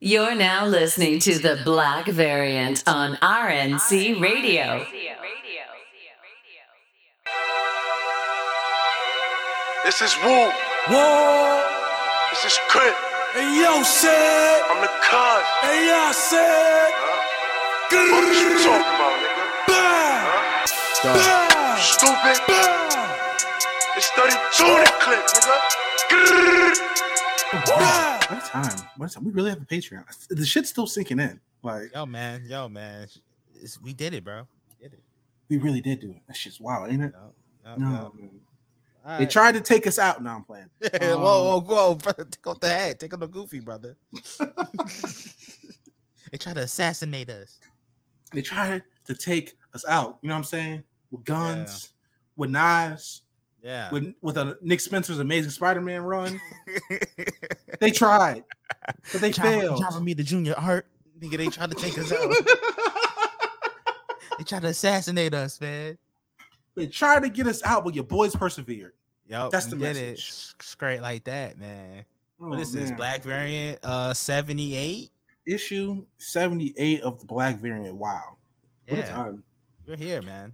You're now listening to the Black Variant on RNC Radio. This is Woo. Whoa, This is Crit. hey yo, said, I'm the cuz. hey y'all said, What you talking about, nigga? bah, bah, Stupid. bah, It's 32 in the clip, nigga. bah. What time? What time? We really have a Patreon. The shit's still sinking in. Like Yo, man, yo, man, it's, we did it, bro. We did it. we really did do it. That shit's wild, ain't it? Yo, No, yo. man. All They tried to take us out. Now I'm playing. whoa, whoa, um, whoa, brother, take off the hat, take off the goofy, brother. they tried to assassinate us. They tried to take us out. You know what I'm saying? With guns, with knives, Yeah. with with a Nick Spencer's Amazing Spider-Man run. They tried, but they Java, failed. Java me the junior art. Nigga, they tried to take us out. they tried to assassinate us, man. they tried to get us out, but your boys persevered. Yo, That's we the did it message. s- straight like that, man. Oh, what is this? man. Black variant uh 78? issue 78 of the Black Variant. Wow. What a Yeah, time. we're here, man.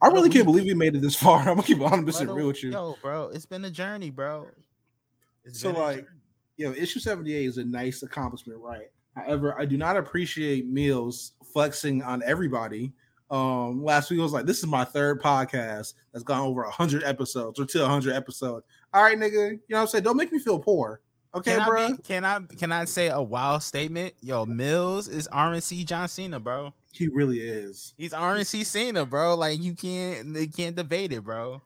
I really can't believe we made it this far. I'm gonna keep 100 percent real with you. Yo, bro, it's been a journey, bro. It's So, like, you know, issue 78 is a nice accomplishment, right? However, I do not appreciate Mills flexing on everybody. Um, last week I was like, this is my third podcast that's gone over 100 episodes or to 100 episodes. All right, nigga, you know what I'm saying? Don't make me feel poor. Okay, can bro. I be, can I can I say a wild statement? Yo, Mills is RNC John Cena, bro. He really is. He's RNC Cena, bro. Like you can't they can't debate it, bro.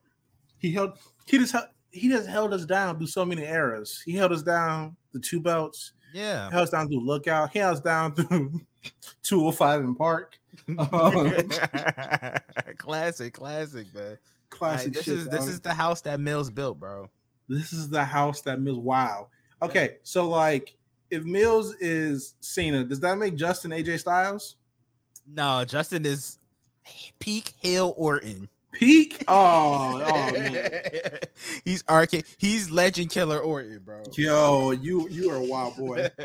He held he just held he just held us down through so many eras. He held us down the two belts, Yeah. He held us down through lookout, he held us down through 205 in park. Um, classic, classic, man. classic Like, this shit, is this is the house that Mills built, bro. This is the house that Mills. Wow. Okay, so like, if Mills is Cena, does that make Justin AJ Styles No, Justin is peak Hale Orton. peak? Oh, oh man. he's arcade. He's legend killer Orton, bro. yo, you you are a wild boy.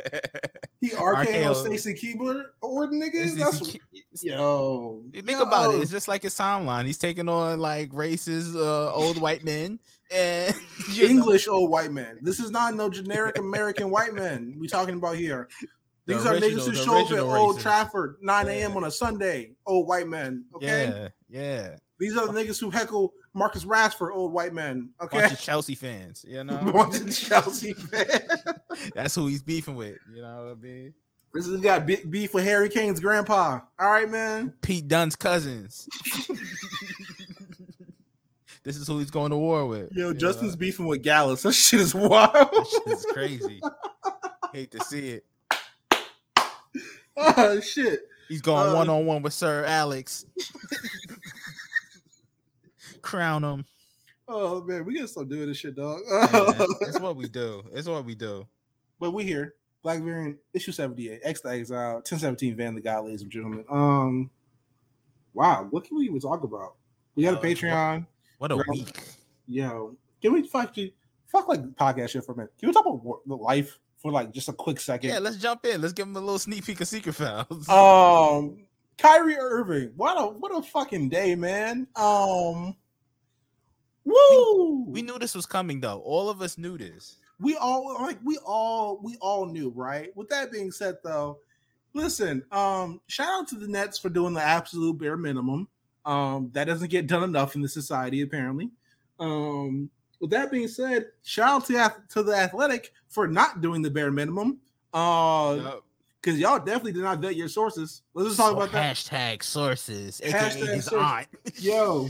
He RKO RKO. Stacy Keibler or niggas. That's is- yo. Think about it. It's just like his timeline. He's taking on like racist uh, old white men and you know, English old white man. This is not no generic American white man we talking about here. The These are original- niggas who show up at Old. Trafford 9 a.m. Yeah. on a Sunday. Old white men. Okay. Yeah, yeah. These are the niggas who heckle Marcus Rashford, old white men. Okay. Bunch of Chelsea fans, you know. Bunch of Chelsea fans. That's who he's beefing with. You know what I mean? This has got big beef with Harry Kane's grandpa. All right, man. Pete Dunne's cousins. this is who he's going to war with. Yo, Justin's know? beefing with Gallus. That shit is wild. That shit is crazy. Hate to see it. Oh shit. He's going one on one with Sir Alex. Crown him. Oh man, we gotta stop doing this shit, dog. Man, it's what we do. It's what we do. but we here. Black Variant issue 78, X the Exile, 1017 Van the God, ladies and gentlemen. Um wow, what can we even talk about? We got a Uh, Patreon. What a week. Yo, can we fuck you fuck like podcast shit for a minute? Can we talk about life for like just a quick second? Yeah, let's jump in. Let's give him a little sneak peek of Secret Files. Um, Kyrie Irving, what a what a fucking day, man. Um, woo. we knew this was coming though. All of us knew this. we all like we all we all knew, right? With that being said, though, listen. Um, shout out to the Nets for doing the absolute bare minimum. Um, that doesn't get done enough in the society, apparently. Um, with that being said, shout out to to the Athletic for not doing the bare minimum. Uh, Yup. because y'all definitely did not vet your sources. Let's just talk So- about that. Hashtag sources, aka Hashtag his sources. aunt. Yo,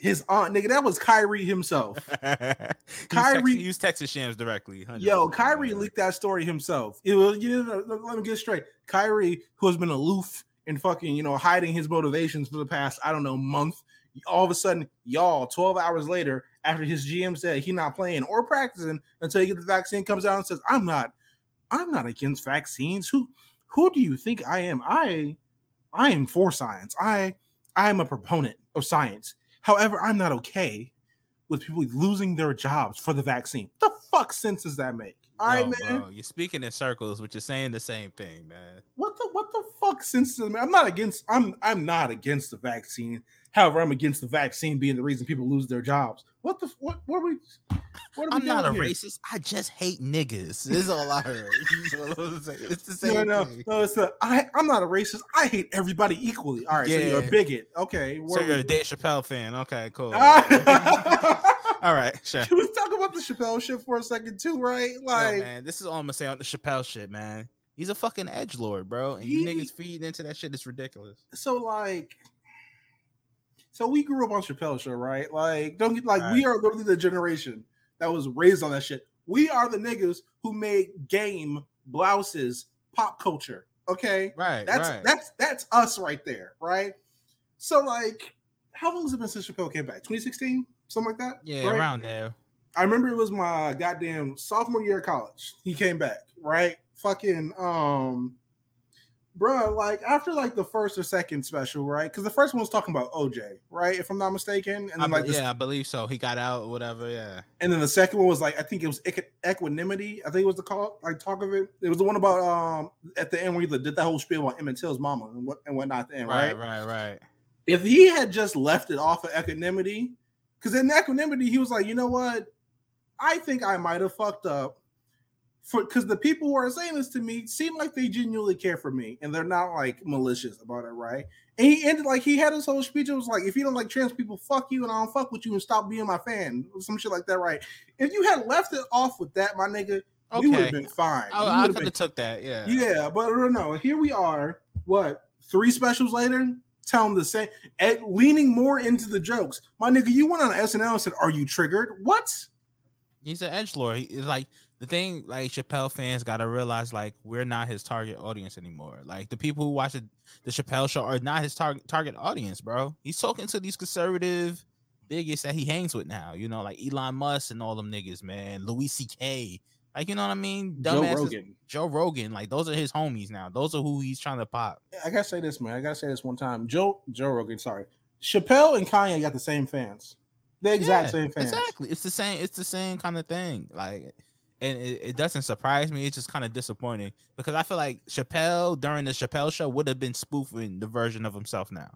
his aunt, nigga, that was Kyrie himself. Kyrie, Kyrie- used Texas Shams directly. 100%. Yo, Kyrie leaked that story himself. It was, you know, let me get straight. Kyrie, who has been aloof and fucking, you know, hiding his motivations for the past, I don't know, month. All of a sudden, y'all, 12 hours later, after his GM said he not playing or practicing until he get the vaccine, comes out and says, I'm not, I'm not against vaccines. Who who do you think I am? I I am for science. I I am a proponent of science. However, I'm not okay with people losing their jobs for the vaccine. The fuck sense does that make? All right, Yo, man. bro, you're speaking in circles, but you're saying the same thing, man. What the what the fuck sense? I'm not against I'm I'm not against the vaccine. However, I'm against the vaccine being the reason people lose their jobs. What the what what are we what are I'm we not a here? racist. I just hate niggas. This is all I heard. it's the same No, no, thing. no, it's the I I'm not a racist. I hate everybody equally. All right, so you're a bigot. Okay. So you're a Dave Chappelle fan. Okay, cool. All right, sure. Can we talk about the Chappelle shit for a second too, right? Yo, Like man, this is all I'm gonna say on the Chappelle shit, man. He's a fucking edge lord, bro, and you He- niggas feed into that shit. It's ridiculous. so like so we grew up on Chappelle show, right? Like, don't get like we are literally the generation that was raised on that shit. We are the niggas who made game blouses pop culture. Okay. Right, That's right. that's that's us right there, right? So like, how long has it been since Chappelle came back? 2016, something like that. yeah, right? around there. I remember it was my goddamn sophomore year of college. He came back, right? Fucking um bruh, like after like the first or second special, right? Because the first one was talking about OJ, right? If I'm not mistaken. And then be- like this, yeah, I believe so. He got out, or whatever. Yeah. and then the second one was like I think it was equanimity. I think it was the call like talk of it. It was the one about um at the end where he did that whole spiel about Emmett Till's mama and what and whatnot at the end, right? Right, right, right. if he had just left it off of equanimity, because in equanimity, he was like, you know what? I think I might have fucked up. For because the people who are saying this to me seem like they genuinely care for me and they're not like malicious about it, right? And he ended like he had his whole speech. It was like, if you don't like trans people, fuck you, and I don't fuck with you, and stop being my fan, or some shit like that, right? If you had left it off with that, my nigga, you would have been fine. I, could have took that. Yeah. yeah, but no. Here we are. What three specials later? Tell them the same. At, leaning more into the jokes. My nigga, you went on SNL and said, "Are you triggered?" What? He's an edge lord. He, it's like the thing. Like Chappelle fans got to realize, like we're not his target audience anymore. Like the people who watch the, the Chappelle show are not his target target audience, bro. He's talking to these conservative bigots that he hangs with now. You know, like Elon Musk and all them niggas, man. Louis C.K. Like you know what I mean? Joe Rogan. Joe Rogan. Like those are his homies now. Those are who he's trying to pop. I gotta say this, man. I gotta say this one time. Joe Joe Rogan. Sorry, Chappelle and Kanye got the same fans. The exact Yeah, same fans. Exactly. It's the same. It's the same kind of thing. Like, and it, it doesn't surprise me. It's just kind of disappointing because I feel like Chappelle during the Chappelle show would have been spoofing the version of himself now.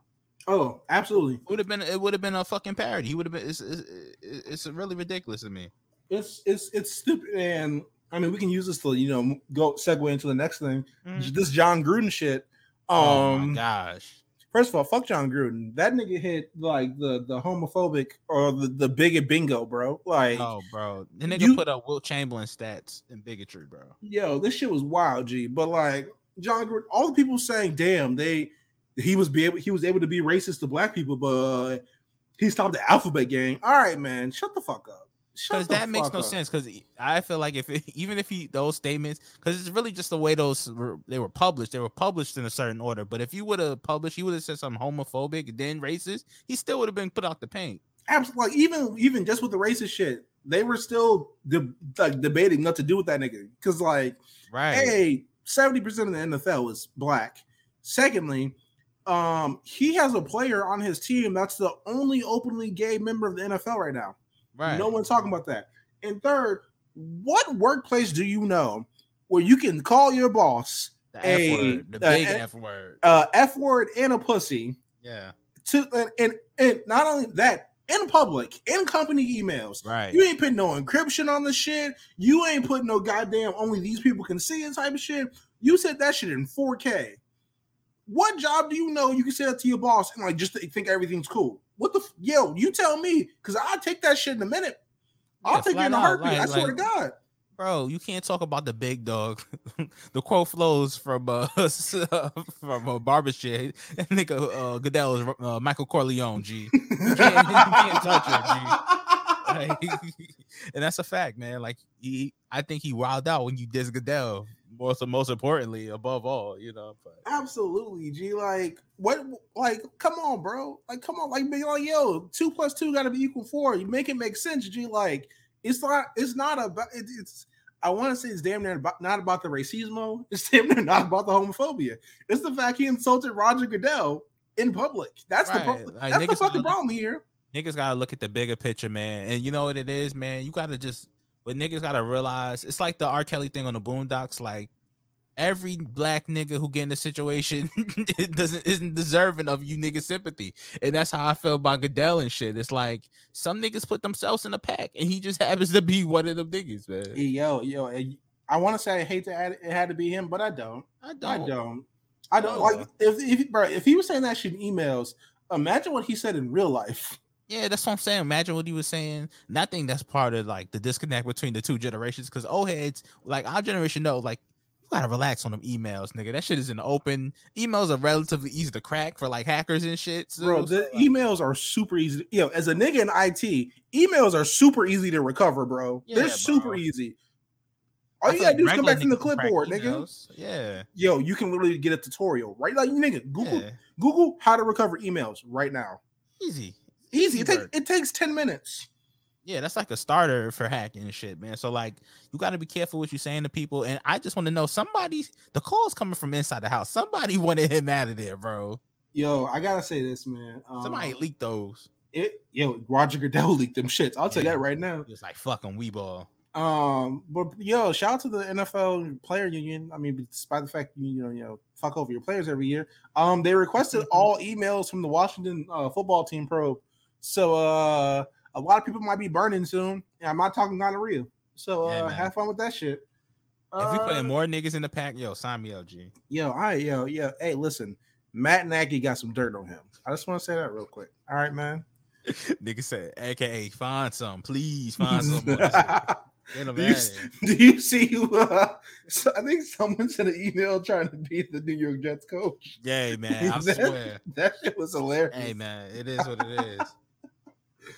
Oh, absolutely. Would have been. It would have been a fucking parody. He would have been. It's, it's, it's really ridiculous to me. It's it's it's stupid. And I mean, we can use this to you know go segue into the next thing. Mhm. This Jon Gruden shit. oh Um, my gosh. First of all, fuck Jon Gruden. That nigga hit like the the homophobic or the, the bigot bingo, bro. Like, Oh, bro. The nigga you- put up Wilt Chamberlain stats in bigotry, bro. yo, this shit was wild, G. But like Jon Gruden, all the people saying, damn, they he was be able he was able to be racist to black people, but he stopped the alphabet gang. All right, man, shut the fuck up. Because that makes no up. sense. Because I feel like if it, even if he those statements, because it's really just the way those were, they were published. They were published in a certain order. But if you would have published, he would have said something homophobic, then racist. He still would have been put out the paint. Absolutely, like even even just with the racist shit, they were still de- like debating not to do with that nigga because like Right. hey, 70% of the NFL is black. Secondly, um, he has a player on his team that's the only openly gay member of the NFL right now. Right. No one's talking about that. And third, what workplace do you know where you can call your boss the F a- word. The big uh, F word. uh F word and a pussy Yeah. to and, and and not only that in public, in company emails. Right. You ain't putting no encryption on the shit. You ain't putting no goddamn only these people can see it type of shit. You said that shit in 4K. What job do you know you can say that to your boss and like just think everything's cool? What the f- yo? You tell me because I'll take that shit in a minute. I'll Yeah, take it in a heartbeat. like- I swear like- to God. Bro, you can't talk about the big dog. the quote flows from uh from a barber shit. That nigga uh, Goodell is uh, Michael Corleone. G. You can't, you can't touch him. G. Like, and that's a fact, man. Like he, I think he wilded out when you diss Goodell. Most, most importantly, above all, you know. But Absolutely, G. Like what? Like come on, bro. Like come on. Like be like yo, two plus two got to be equal four. You make it make sense, G. Like it's not. It's not about. It, it's. I want to say it's damn near about, not about the racismo. It's damn near not about the homophobia. It's the fact he insulted Roger Goodell in public. That's the. Right, Pro- like, that's the fucking gotta- problem here. niggas gotta look at the bigger picture, man. And you know what it is, man. You gotta just But niggas gotta realize it's like the R. Kelly thing on the Boondocks. Like every black nigga who get in a situation it doesn't isn't deserving of you niggas sympathy, and that's how I feel about Goodell and shit. It's like some niggas put themselves in a pack, and he just happens to be one of them niggas, man. Yo, yo, I want to say I hate add it had to be him, but I don't. I I don't. don't. I don't No. like if if bro, if he was saying that shit in emails. Imagine what he said in real life. Yeah, that's what I'm saying. Imagine what he was saying. And I think that's part of like the disconnect between the two generations. Because old heads, like our generation, know like you gotta relax on them emails, nigga. That shit is in the open. Emails are relatively easy to crack for like hackers and shit. So, Bro, the like, emails are super easy. Yo, as a nigga in IT, emails are super easy to recover, bro. Yeah, They're super bro. easy. I All you gotta like do is come back from the niggas can crack clipboard, nigga. Yeah, Yo, you can literally get a tutorial, right? Like nigga, Google yeah, Google how to recover emails right now. easy. Easy. It takes it takes 10 minutes. Yeah, that's like a starter for hacking and shit, man. So like, you got to be careful what you're saying to people. And I just want to know somebody. The call's coming from inside the house. Somebody wanted him out of there, bro. Yo, I gotta say this, man. Um, Somebody leaked those. it yo, Roger Goodell leaked them shits. I'll tell you that right now. Just like fucking we ball. Um, but yo, shout out to the NFL player union. I mean, despite the fact you you know you know fuck over your players every year, um, they requested Mhm. all emails from the Washington uh, football team probe. So uh, a lot of people might be burning soon. And I'm not talking gonorrhea. So Yeah, uh, man. have fun with that shit. If we Uh, putting more niggas in the pack, yo, sign me up, G. yo, I yo yo, hey, listen, Matt Nagy got some dirt on him. I just want to say that real quick. All right, man. Nigga said, AKA, find some, please find some. more shit. Get 'em do, you, outta s- here. do you see who? Uh, so I think someone sent an email trying to beat the New York Jets coach. Yay, man. I That- swear. That shit was hilarious. Hey, man, it is what it is.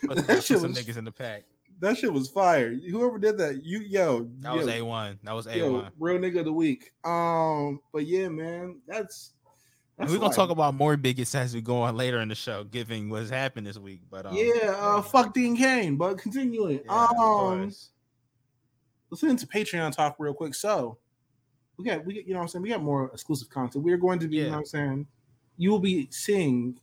That shit some was- niggas in the pack. That shit was fire. Whoever did that, you yo, That was A1. That was A1. real nigga of the week. Um, but yeah, man, that's. That's we're gonna like- talk about more biggest as we go on later in the show, given what's happened this week. But um, Yeah, uh, fuck Dean Cain. But continuing, yeah, um, let's get into Patreon talk real quick. So we got we get you know what I'm saying we got more exclusive content. We're going to be, you know what I'm saying, you will be seeing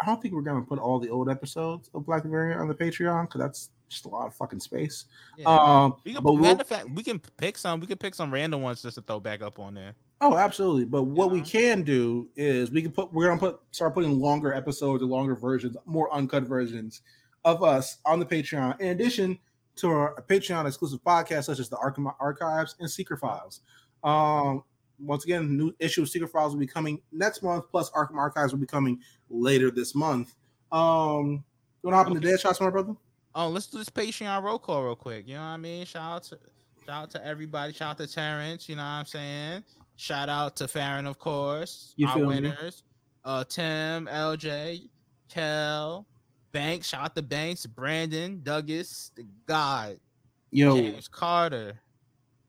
I don't think we're gonna put all the old episodes of Black Variant on the Patreon because that's just a lot of fucking space. Yeah. Um we can, but we'll, fact, we can pick some. We can pick some random ones just to throw back up on there. oh absolutely. But what we can do is we can put we're gonna put start putting longer episodes or longer versions, more uncut versions of us on the Patreon, in addition to our Patreon exclusive podcasts such as the Arkham Archives and Secret Files. Um, once again, new issue of Secret Files will be coming next month, plus Arkham Archives will be coming later this month. Um, you want to hop into dead shots, my brother? Oh, let's do this Patreon roll call real quick. You know what I mean? Shout out to shout out to everybody. Shout out to Terrence. You know what I'm saying? Shout out to Farron, of course. You our feel me? winners. Uh Tim, LJ, Kel, Banks. Shout out to Banks, Brandon, Douglas, the God, Yo, James Carter,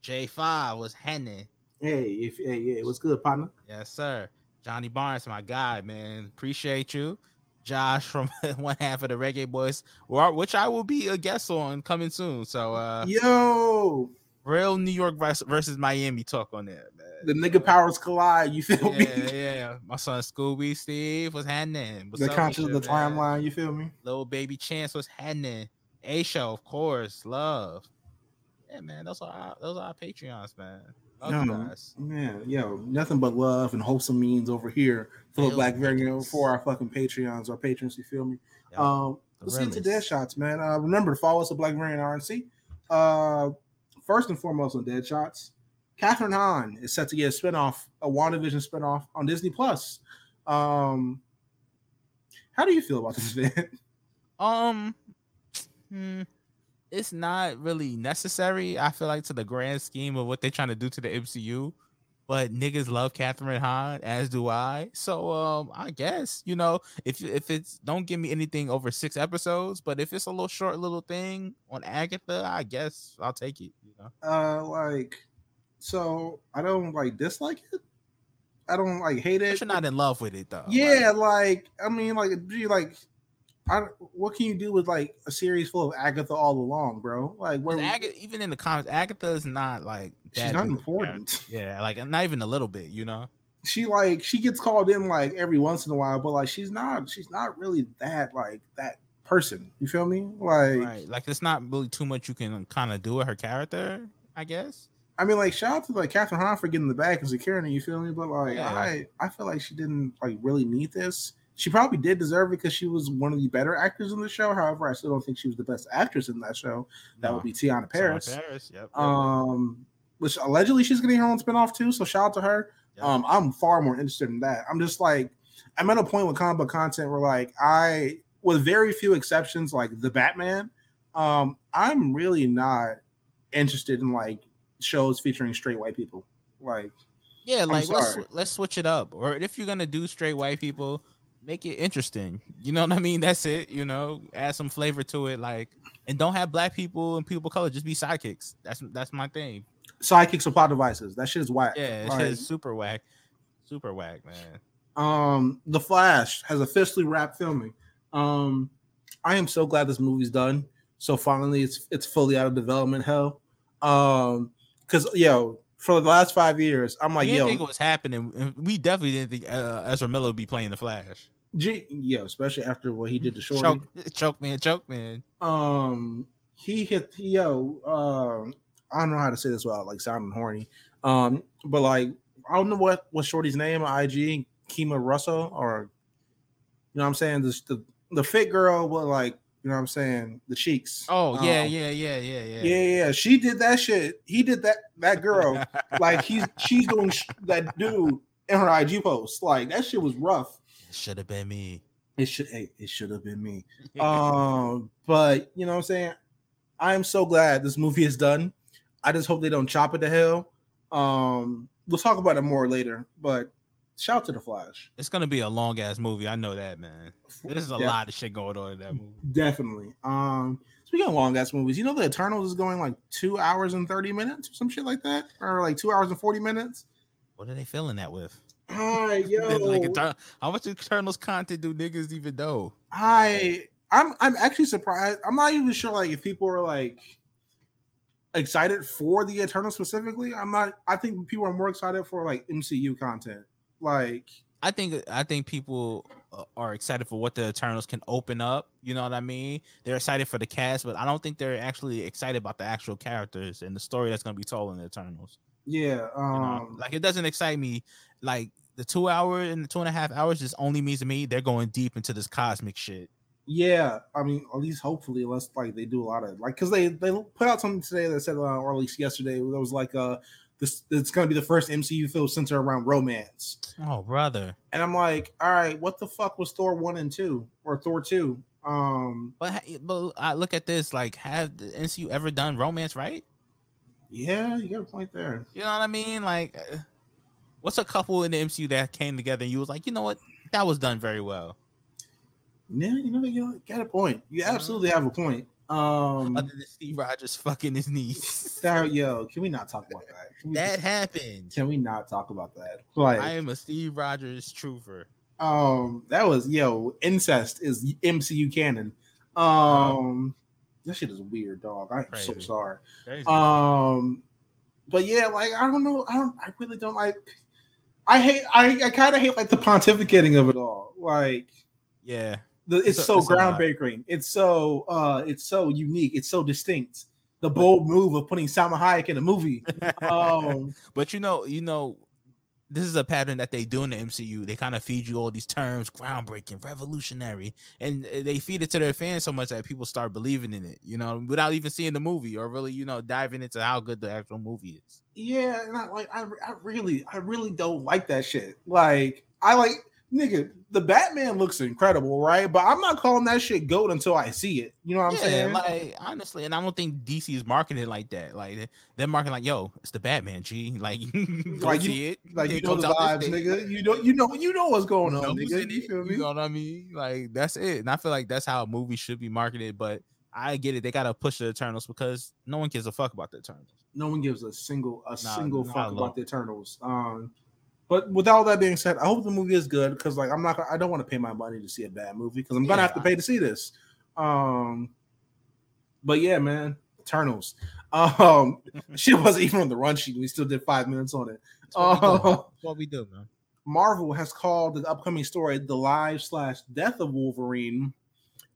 J5 was Henny. Hey, if hey, yeah, what's good, partner? Yes, sir. Johnny Barnes, my guy, man. Appreciate you. Josh from one half of the Reggae Boys, which I will be a guest on coming soon. So, uh, Yo, real New York versus Miami talk on there, man. the nigga powers collide. You feel me? Yeah, yeah. My son Scooby Steve was happening. What's the up conscious of the timeline. You feel me? Little baby Chance was happening. A show, of course. Love. Yeah, man. Those are our, those are our Patreons, man. No, guys. man, yo, nothing but love and wholesome means over here for the Black Variant for our fucking Patreons, our patrons. You feel me? Yo, Um, let's get to dead shots, man. Uh, remember to follow us at Black Variant RNC. Uh, first and foremost on dead shots, Kathryn Hahn is set to get a spinoff, a WandaVision spinoff on Disney Plus. Um, how do you feel about this event? Um, hmm, it's not really necessary. I feel like to the grand scheme of what they're trying to do to the MCU, but niggas love Kathryn Hahn, as do I. So, um, I guess you know if if it's don't give me anything over six episodes, but if it's a little short little thing on Agatha, I guess I'll take it. You know, Uh, like, so I don't like dislike it. I don't like hate but it. you're not in love with it though. Yeah, Like, like I mean, like, do you like? I, what can you do with like a series full of Agatha all along, bro? Like, where 'cause Agatha, even in the comics, Agatha is not like she's not big of a important. Yeah, like not even a little bit. You know. She like she gets called in like every once in a while, but like she's not she's not really that like that person. You feel me? Like, Right. Like it's not really too much you can kind of do with her character, I guess. I mean, like, shout out to like Kathryn Hahn for getting the back and securing it. You feel me? But like, Yeah. I I feel like she didn't like really need this. She probably did deserve it because she was one of the better actors in the show. However, I still don't think she was the best actress in that show. That No. would be Teyonah Parris. Sarah Parris. Yep. yep, Um, which allegedly she's getting her own spinoff too. So shout out to her. yep. Um, I'm far more interested in that. I'm just like, I'm at a point with comic book content where like I, with very few exceptions, like the Batman, um, I'm really not interested in like shows featuring straight white people. Like, yeah, like let's let's switch it up. Or if you're gonna do straight white people, make it interesting. You know what I mean? That's it. You know, add some flavor to it. Like, and don't have black people and people of color. Just be sidekicks. That's that's my thing. sidekicks and plot devices. That shit is whack. Yeah, it's super whack, super whack, man. um the flash has officially wrapped filming um i am so glad this movie's done so finally it's it's fully out of development hell um because yo for the last five years i'm like we didn't yo think it was happening. We definitely didn't think uh, Ezra Miller would be playing the Flash. G, yo especially after what he did to shorty. Choke, choke man, choke man. um he hit yo um i don't know how to say this without like sounding horny. Um but like i don't know what what shorty's name ig kima russell or you know what i'm saying? This the the fit girl with like you know what i'm saying? The cheeks. Oh yeah, Um, yeah, yeah, yeah, yeah. yeah yeah she did that shit. He did that that girl. Like he's she's doing sh- that dude in her ig post. Like that shit was rough should have been me. it should it should have been me um, but you know what I'm saying? I'm so glad this movie is done. I just hope they don't chop it to hell. Um, we'll talk about it more later, but shout out to the Flash. it's gonna be a long ass movie. I know that, man. There's a Yeah. lot of shit going on in that movie. Definitely. Um, speaking of long ass movies, you know the Eternals is going like two hours and 30 minutes or some shit like that, or like two hours and 40 minutes. What are they filling that with? Hi, yo. like, how much Eternals content do niggas even know? I I'm I'm actually surprised. I'm not even sure like if people are like excited for the Eternal specifically. I'm not. I think people are more excited for like MCU content. Like I think I think people uh, are excited for what the Eternals can open up. You know what I mean? They're excited for the cast, but I don't think they're actually excited about the actual characters and the story that's gonna be told in the Eternals. Yeah, You know? um, like it doesn't excite me. Like the two hour and the two and a half hours just only means to me they're going deep into this cosmic shit. yeah. I mean, at least hopefully, unless like they do a lot of like because they they put out something today that said, uh, or at least yesterday, that was like uh this it's gonna be the first MCU film centered around romance. Oh brother. And I'm like, all right, what the fuck was Thor one and two or Thor two? Um, But but I look at this like have the MCU ever done romance right? Yeah, you got a point there. You know what I mean? Like, uh, what's a couple in the MCU that came together and you was like, you know what, that was done very well. Yeah, you know, you got a point. You absolutely have a point. Um, Other than Steve Rogers fucking his niece, Sarah, yo, can we not talk about that? That happened. can we not talk about that? Like, I am a Steve Rogers truther. um, that was yo, incest is MCU canon. Um, that shit is weird, dog. I'm so sorry. Crazy. Um, but yeah, like I don't know. I don't. I really don't like. I hate. I, I kind of hate like the pontificating of it all. Like yeah, the, it's, It's so it's a lot. groundbreaking. It's so uh, it's so unique. It's so distinct. The bold move of putting Salma Hayek in a movie. Um, but you know, you know, this is a pattern that they do in the MCU. They kind of feed you all these terms, groundbreaking, revolutionary, and uh, they feed it to their fans so much that people start believing in it. You know, without even seeing the movie or really, you know, diving into how good the actual movie is. yeah, and I like. I, I really, I really don't like that shit. Like, I like nigga. The Batman looks incredible, right? But I'm not calling that shit goat until I see it. You know what I'm yeah, saying? like honestly, and I don't think DC is marketing like that. Like they're marketing like, "Yo, it's the Batman, G." Like, Like, you- see it. like you It know the vibes, nigga. You know, you know, you know what's going You on, nigga. You feel me? You know what I mean? Like that's it. And I feel like that's how a movie should be marketed. But I get it. They gotta push the Eternals because no one gives a fuck about the Eternals. no one gives a single a Nah, single fuck about the Eternals. Um, but with all that being said, I hope the movie is good because like I'm not I don't want to pay my money to see a bad movie because I'm gonna have to pay to see this. Um, but yeah, man, Eternals. Um, shit wasn't even on the run sheet. We still did five minutes on it. That's what, we do. That's what we do, man. Marvel has called the upcoming story "The Live Slash Death of Wolverine,"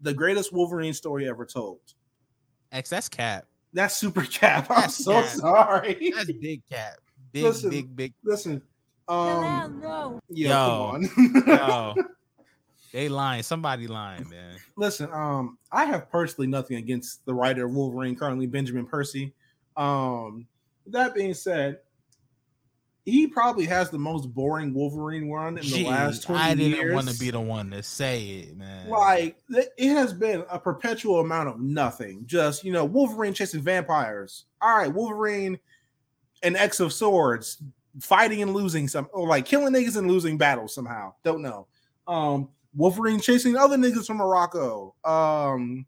the greatest Wolverine story ever told. X, that's cap. That's super cap. I'm That's so cap. sorry. That's big cap. Big, Listen. big, big. Listen, um, no. yeah, Yo. come on. Yo, they lying. Somebody lying, man. Listen, um, I have personally nothing against the writer of Wolverine, currently Benjamin Percy. Um, that being said, he probably has the most boring Wolverine run in the last Jeez, 20 I didn't years. want to be the one to say it, man. like it has been a perpetual amount of nothing. Just you know, Wolverine chasing vampires. All right, Wolverine and X of Swords fighting and losing some, or like killing niggas and losing battles somehow. Don't know. Um, Wolverine chasing other niggas from Morocco. Um,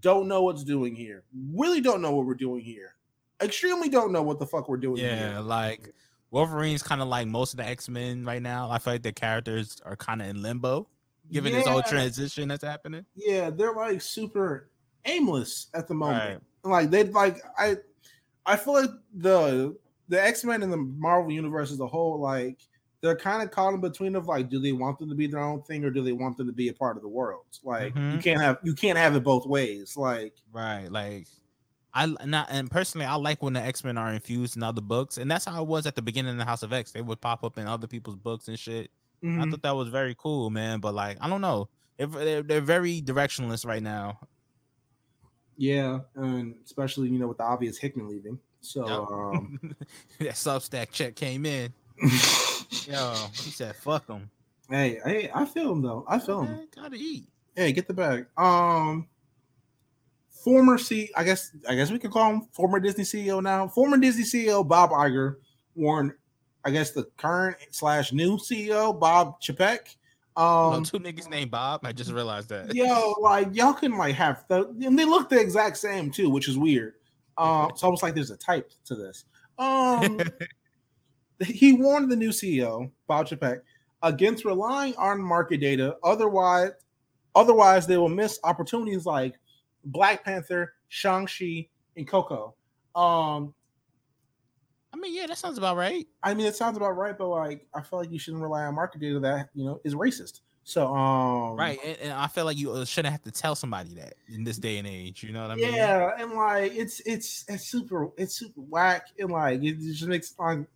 don't know what's doing here. Really don't know what we're doing here. Extremely don't know what the fuck we're doing yeah, here. like Wolverine's kind of like most of the X Men right now. I feel like the characters are kind of in limbo, given this whole transition that's happening. yeah, they're like super aimless at the moment. Like they'd like I I feel like the the X-Men in the Marvel universe as a whole, like they're kind of caught in between of like, do they want them to be their own thing or do they want them to be a part of the world? Like you Mhm. can't have you can't have it both ways. Like Right. Like I not and personally I like when the X-Men are infused in other books. And that's how it was at the beginning of the House of X. They would pop up in other people's books and shit. I mhm. thought that was very cool, man. But like, I don't know. If they're, they're very directionless right now. yeah, and especially you know with the obvious Hickman leaving. So Yep. um that Substack check came in. Yo, he said, "Fuck them." hey, hey, I feel him though. I feel him. Gotta eat. Hey, get the bag. Um, former C, I guess, I guess we could call him former Disney CEO now. Former Disney CEO Bob Iger warned, I guess, the current slash new CEO Bob Chapek. Oh, Um, two niggas named Bob. I just realized that. yo, like y'all can like have the, and they look the exact same too, which is weird. Um, it's almost like there's a type to this. Um, he warned the new CEO Bob Chapek against relying on market data. Otherwise, otherwise they will miss opportunities like Black Panther, Shang Chi, and Coco. Um, I mean, yeah, that sounds about right. I mean, it sounds about right, but like I feel like you shouldn't rely on market data that you know is racist. So, um, Right, and, and I feel like you uh, shouldn't have to tell somebody that in this day and age. You know what I mean? Yeah, and like it's it's it's super it's super whack and like it just makes like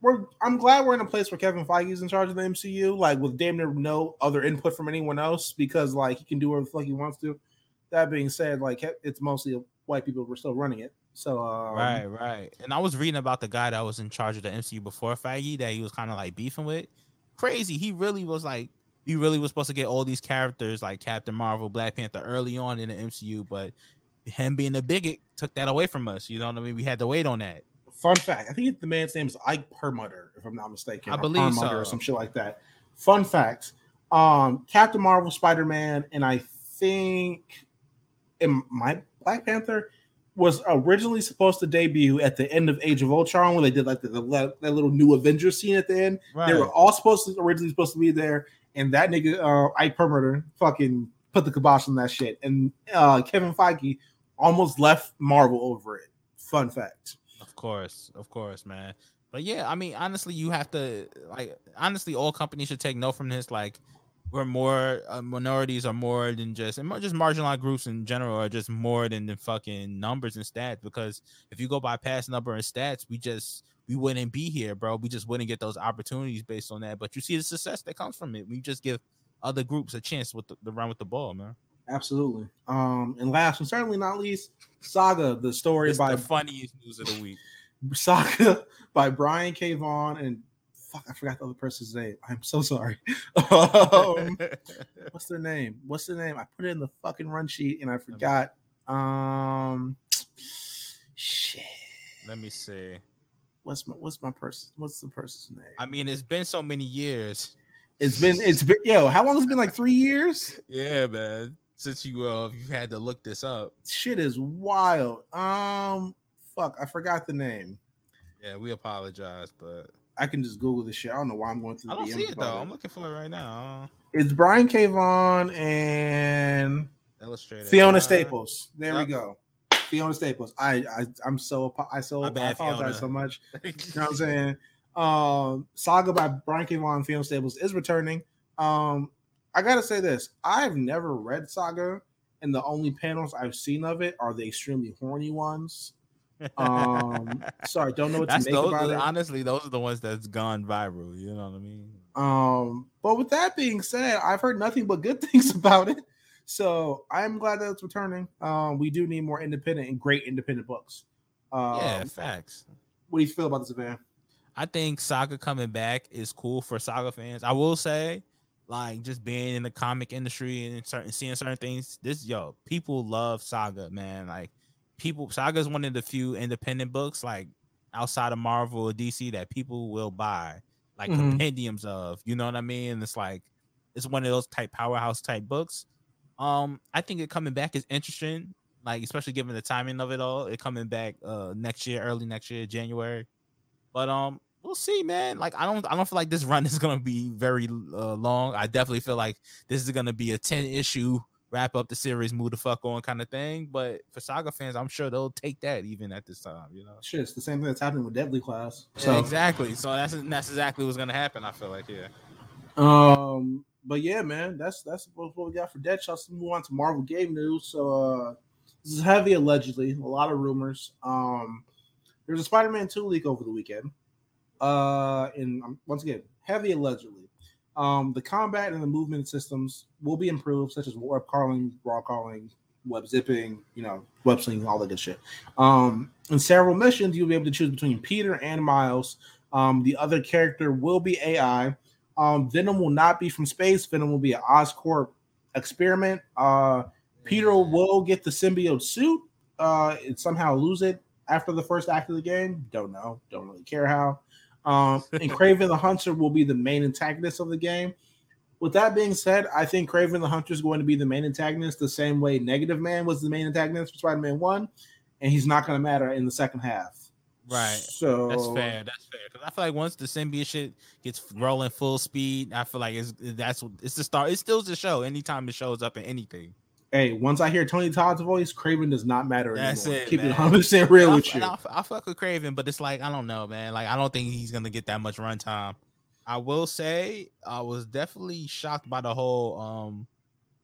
we're I'm glad we're in a place where Kevin Feige is in charge of the MCU, like with damn near no other input from anyone else because like he can do whatever the fuck he wants to. That being said, like it's mostly white people who are still running it. So um, Right, right. And I was reading about the guy that was in charge of the MCU before Feige that he was kind of like beefing with. Crazy. He really was like, he really was supposed to get all these characters like Captain Marvel, Black Panther early on in the MCU, but him being a bigot took that away from us. You know what I mean? We had to wait on that. Fun fact: I think the man's name is Ike Perlmutter, if I'm not mistaken. I believe Perlmutter or some shit like that. Fun fact: um, Captain Marvel, Spider Man, and I think in my Black Panther was originally supposed to debut at the end of Age of Ultron when they did like the, the that little new Avengers scene at the end. Right. They were all supposed to originally supposed to be there, and that nigga uh, Ike Perlmutter fucking put the kibosh on that shit, and uh, Kevin Feige almost left Marvel over it. Fun fact. Of course, of course, man. But yeah, I mean, honestly, you have to like honestly, all companies should take note from this. Like, we're more uh, minorities are more than just and just marginalized groups in general are just more than the fucking numbers and stats. Because if you go by past number and stats, we just we wouldn't be here, bro. We just wouldn't get those opportunities based on that. But you see the success that comes from it. We just give other groups a chance with the, to run with the ball, man. Absolutely. Um, and last and certainly not least, Saga, the story It's by the funniest news of the week. Saga by Brian K. Vaughan and fuck, I forgot the other person's name. I'm so sorry. um, what's their name? What's their name? I put it in the fucking run sheet and I forgot. Um, shit. Let me see. What's my what's my person? What's the person's name? I mean, it's been so many years. It's been it's been yo. How long has it been? Like three years. Yeah, man. Since you uh you had to look this up. Shit is wild. Um, fuck, I forgot the name. Yeah, we apologize, but I can just Google this shit. I don't know why I'm going through. I don't DMs see it though. I'm looking for it right now. It's Brian K. Vaughan and. Fiona Uh, Staples. There we go. Fiona Staples. I, I I'm so I so My I apologize Fiona. so much. You know what I'm saying? Um, Saga by Brian K. Vaughan and Fiona Staples is returning. Um, I gotta say this: I've never read Saga, and the only panels I've seen of it are the extremely horny ones. Um, sorry, don't know what That's to make those, about it. honestly, those are the ones that's gone viral. You know what I mean? Um, but with that being said, I've heard nothing but good things about it. So I'm glad that it's returning. Um, we do need more independent and great independent books. Um, yeah, facts. what do you feel about this event? I think Saga coming back is cool for Saga fans. I will say, like, just being in the comic industry and certain seeing certain things, this yo, people love Saga, man. Like, people, Saga is one of the few independent books, like outside of Marvel or DC, that people will buy, like Mhm. compendiums of. You know what I mean? It's like it's one of those type powerhouse type books. Um, I think it coming back is interesting, like especially given the timing of it all. It coming back uh next year, early next year, January. But um, we'll see, man. Like I don't, I don't feel like this run is gonna be very uh, long. I definitely feel like this is gonna be a ten issue wrap up the series, move the fuck on kind of thing. But for Saga fans, I'm sure they'll take that even at this time. You know. Shit, it's the same thing that's happening with Deadly Class. Yeah, exactly. So that's that's exactly what's gonna happen. I feel like yeah. um, but yeah, man, that's that's what what we got for Deadshot. Let's move on to Marvel game news. So, uh, this is heavy allegedly, a lot of rumors. Um, there's a Spider-Man 2 leak over the weekend. Uh, and um, once again, heavy allegedly. Um, the combat and the movement systems will be improved, such as web calling, raw calling, web zipping, you know, web slinging, all that good shit. Um, in several missions, you'll be able to choose between Peter and Miles. Um, the other character will be AI. Um, Venom will not be from space. Venom will be an Oscorp experiment. Uh, Peter will get the symbiote suit uh, and somehow lose it after the first act of the game. Don't know. Don't really care how. Um, and Kraven the Hunter will be the main antagonist of the game. With that being said, I think Kraven the Hunter is going to be the main antagonist the same way Negative Man was the main antagonist for Spider Man 1, and he's not going to matter in the second half. Right. So That's fair. That's fair. Because I feel like once the symbiote shit gets rolling full speed, I feel like it's that's what it's the start. It still the show. Anytime it shows up in anything. Hey, once I hear Tony Todd's voice, Kraven does not matter That's anymore. it, Keep it man. 100 percent real I, with you. I, I fuck with Kraven, but it's like I don't know, man. Like I don't think he's gonna get that much runtime. I will say I was definitely shocked by the whole um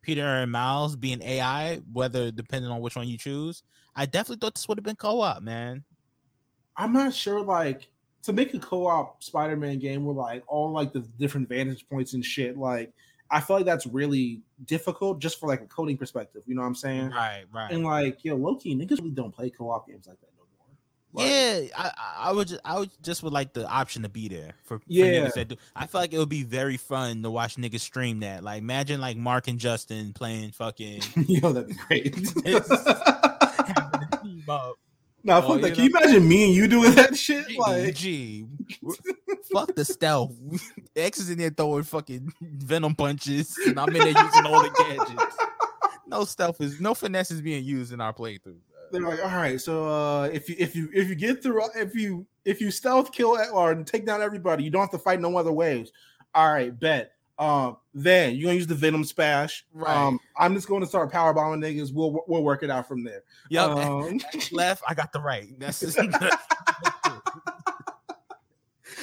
Peter and Miles being AI, whether depending on which one you choose. I definitely thought this would have been co-op, man. I'm not sure, like to make a co-op Spider-Man game with like all like the different vantage points and shit. Like, I feel like that's really difficult just for like a coding perspective. You know what I'm saying? Right, right. And like, yo, low key niggas really don't play co-op games like that no more. Like, yeah, I, I- would just I would just would like the option to be there for, for Yeah. niggas that do. I feel like it would be very fun to watch niggas stream that. Like imagine like Mark and Justin playing fucking yo, that'd be great. having a team up. nah, Oh, fuck that. Can you imagine me and you doing that shit? Like, gee, fuck the stealth. X is in there throwing fucking venom punches, and I'm in there using all the gadgets. No stealth is no finesse is being used in our playthrough. they're like, all right, so uh, if you if you if you get through if you if you stealth kill or take down everybody, you don't have to fight no other waves. All right, bet. Um, then you're gonna use the venom spash. Right. Um, I'm just going to start power bombing niggas. We'll we'll work it out from there. Yep, Um, left, I got the right. That's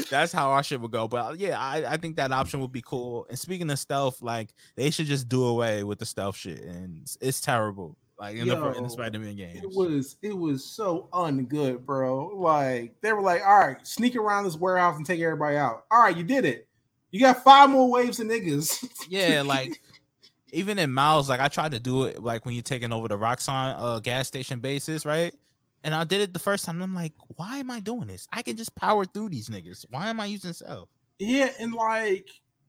that's how our shit would go. But uh, yeah, I, I think that option would be cool. And speaking of stealth, like they should just do away with the stealth shit, and it's, it's terrible. Like in, the, in the Spider-Man games. it was it was so ungood, bro. Like they were like, all right, sneak around this warehouse and take everybody out. All right, you did it. You got five more waves of niggas. yeah, like even in Miles, like I tried to do it like when you're taking over the Roxxon uh gas station bases, right? And I did it the first time. I'm like, why am I doing this? I can just power through these niggas. Why am I using self? Yeah, and like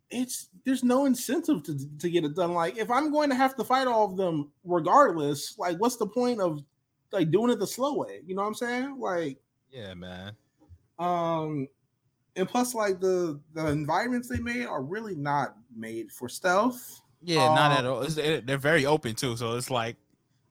it's there's no incentive to to get it done. Like if I'm going to have to fight all of them regardless, like what's the point of like doing it the slow way? You know what I'm saying? Like Yeah, man. um and plus like the the environments they made are really not made for stealth. Yeah, not at Um, all. It's, they're very open too. So it's like,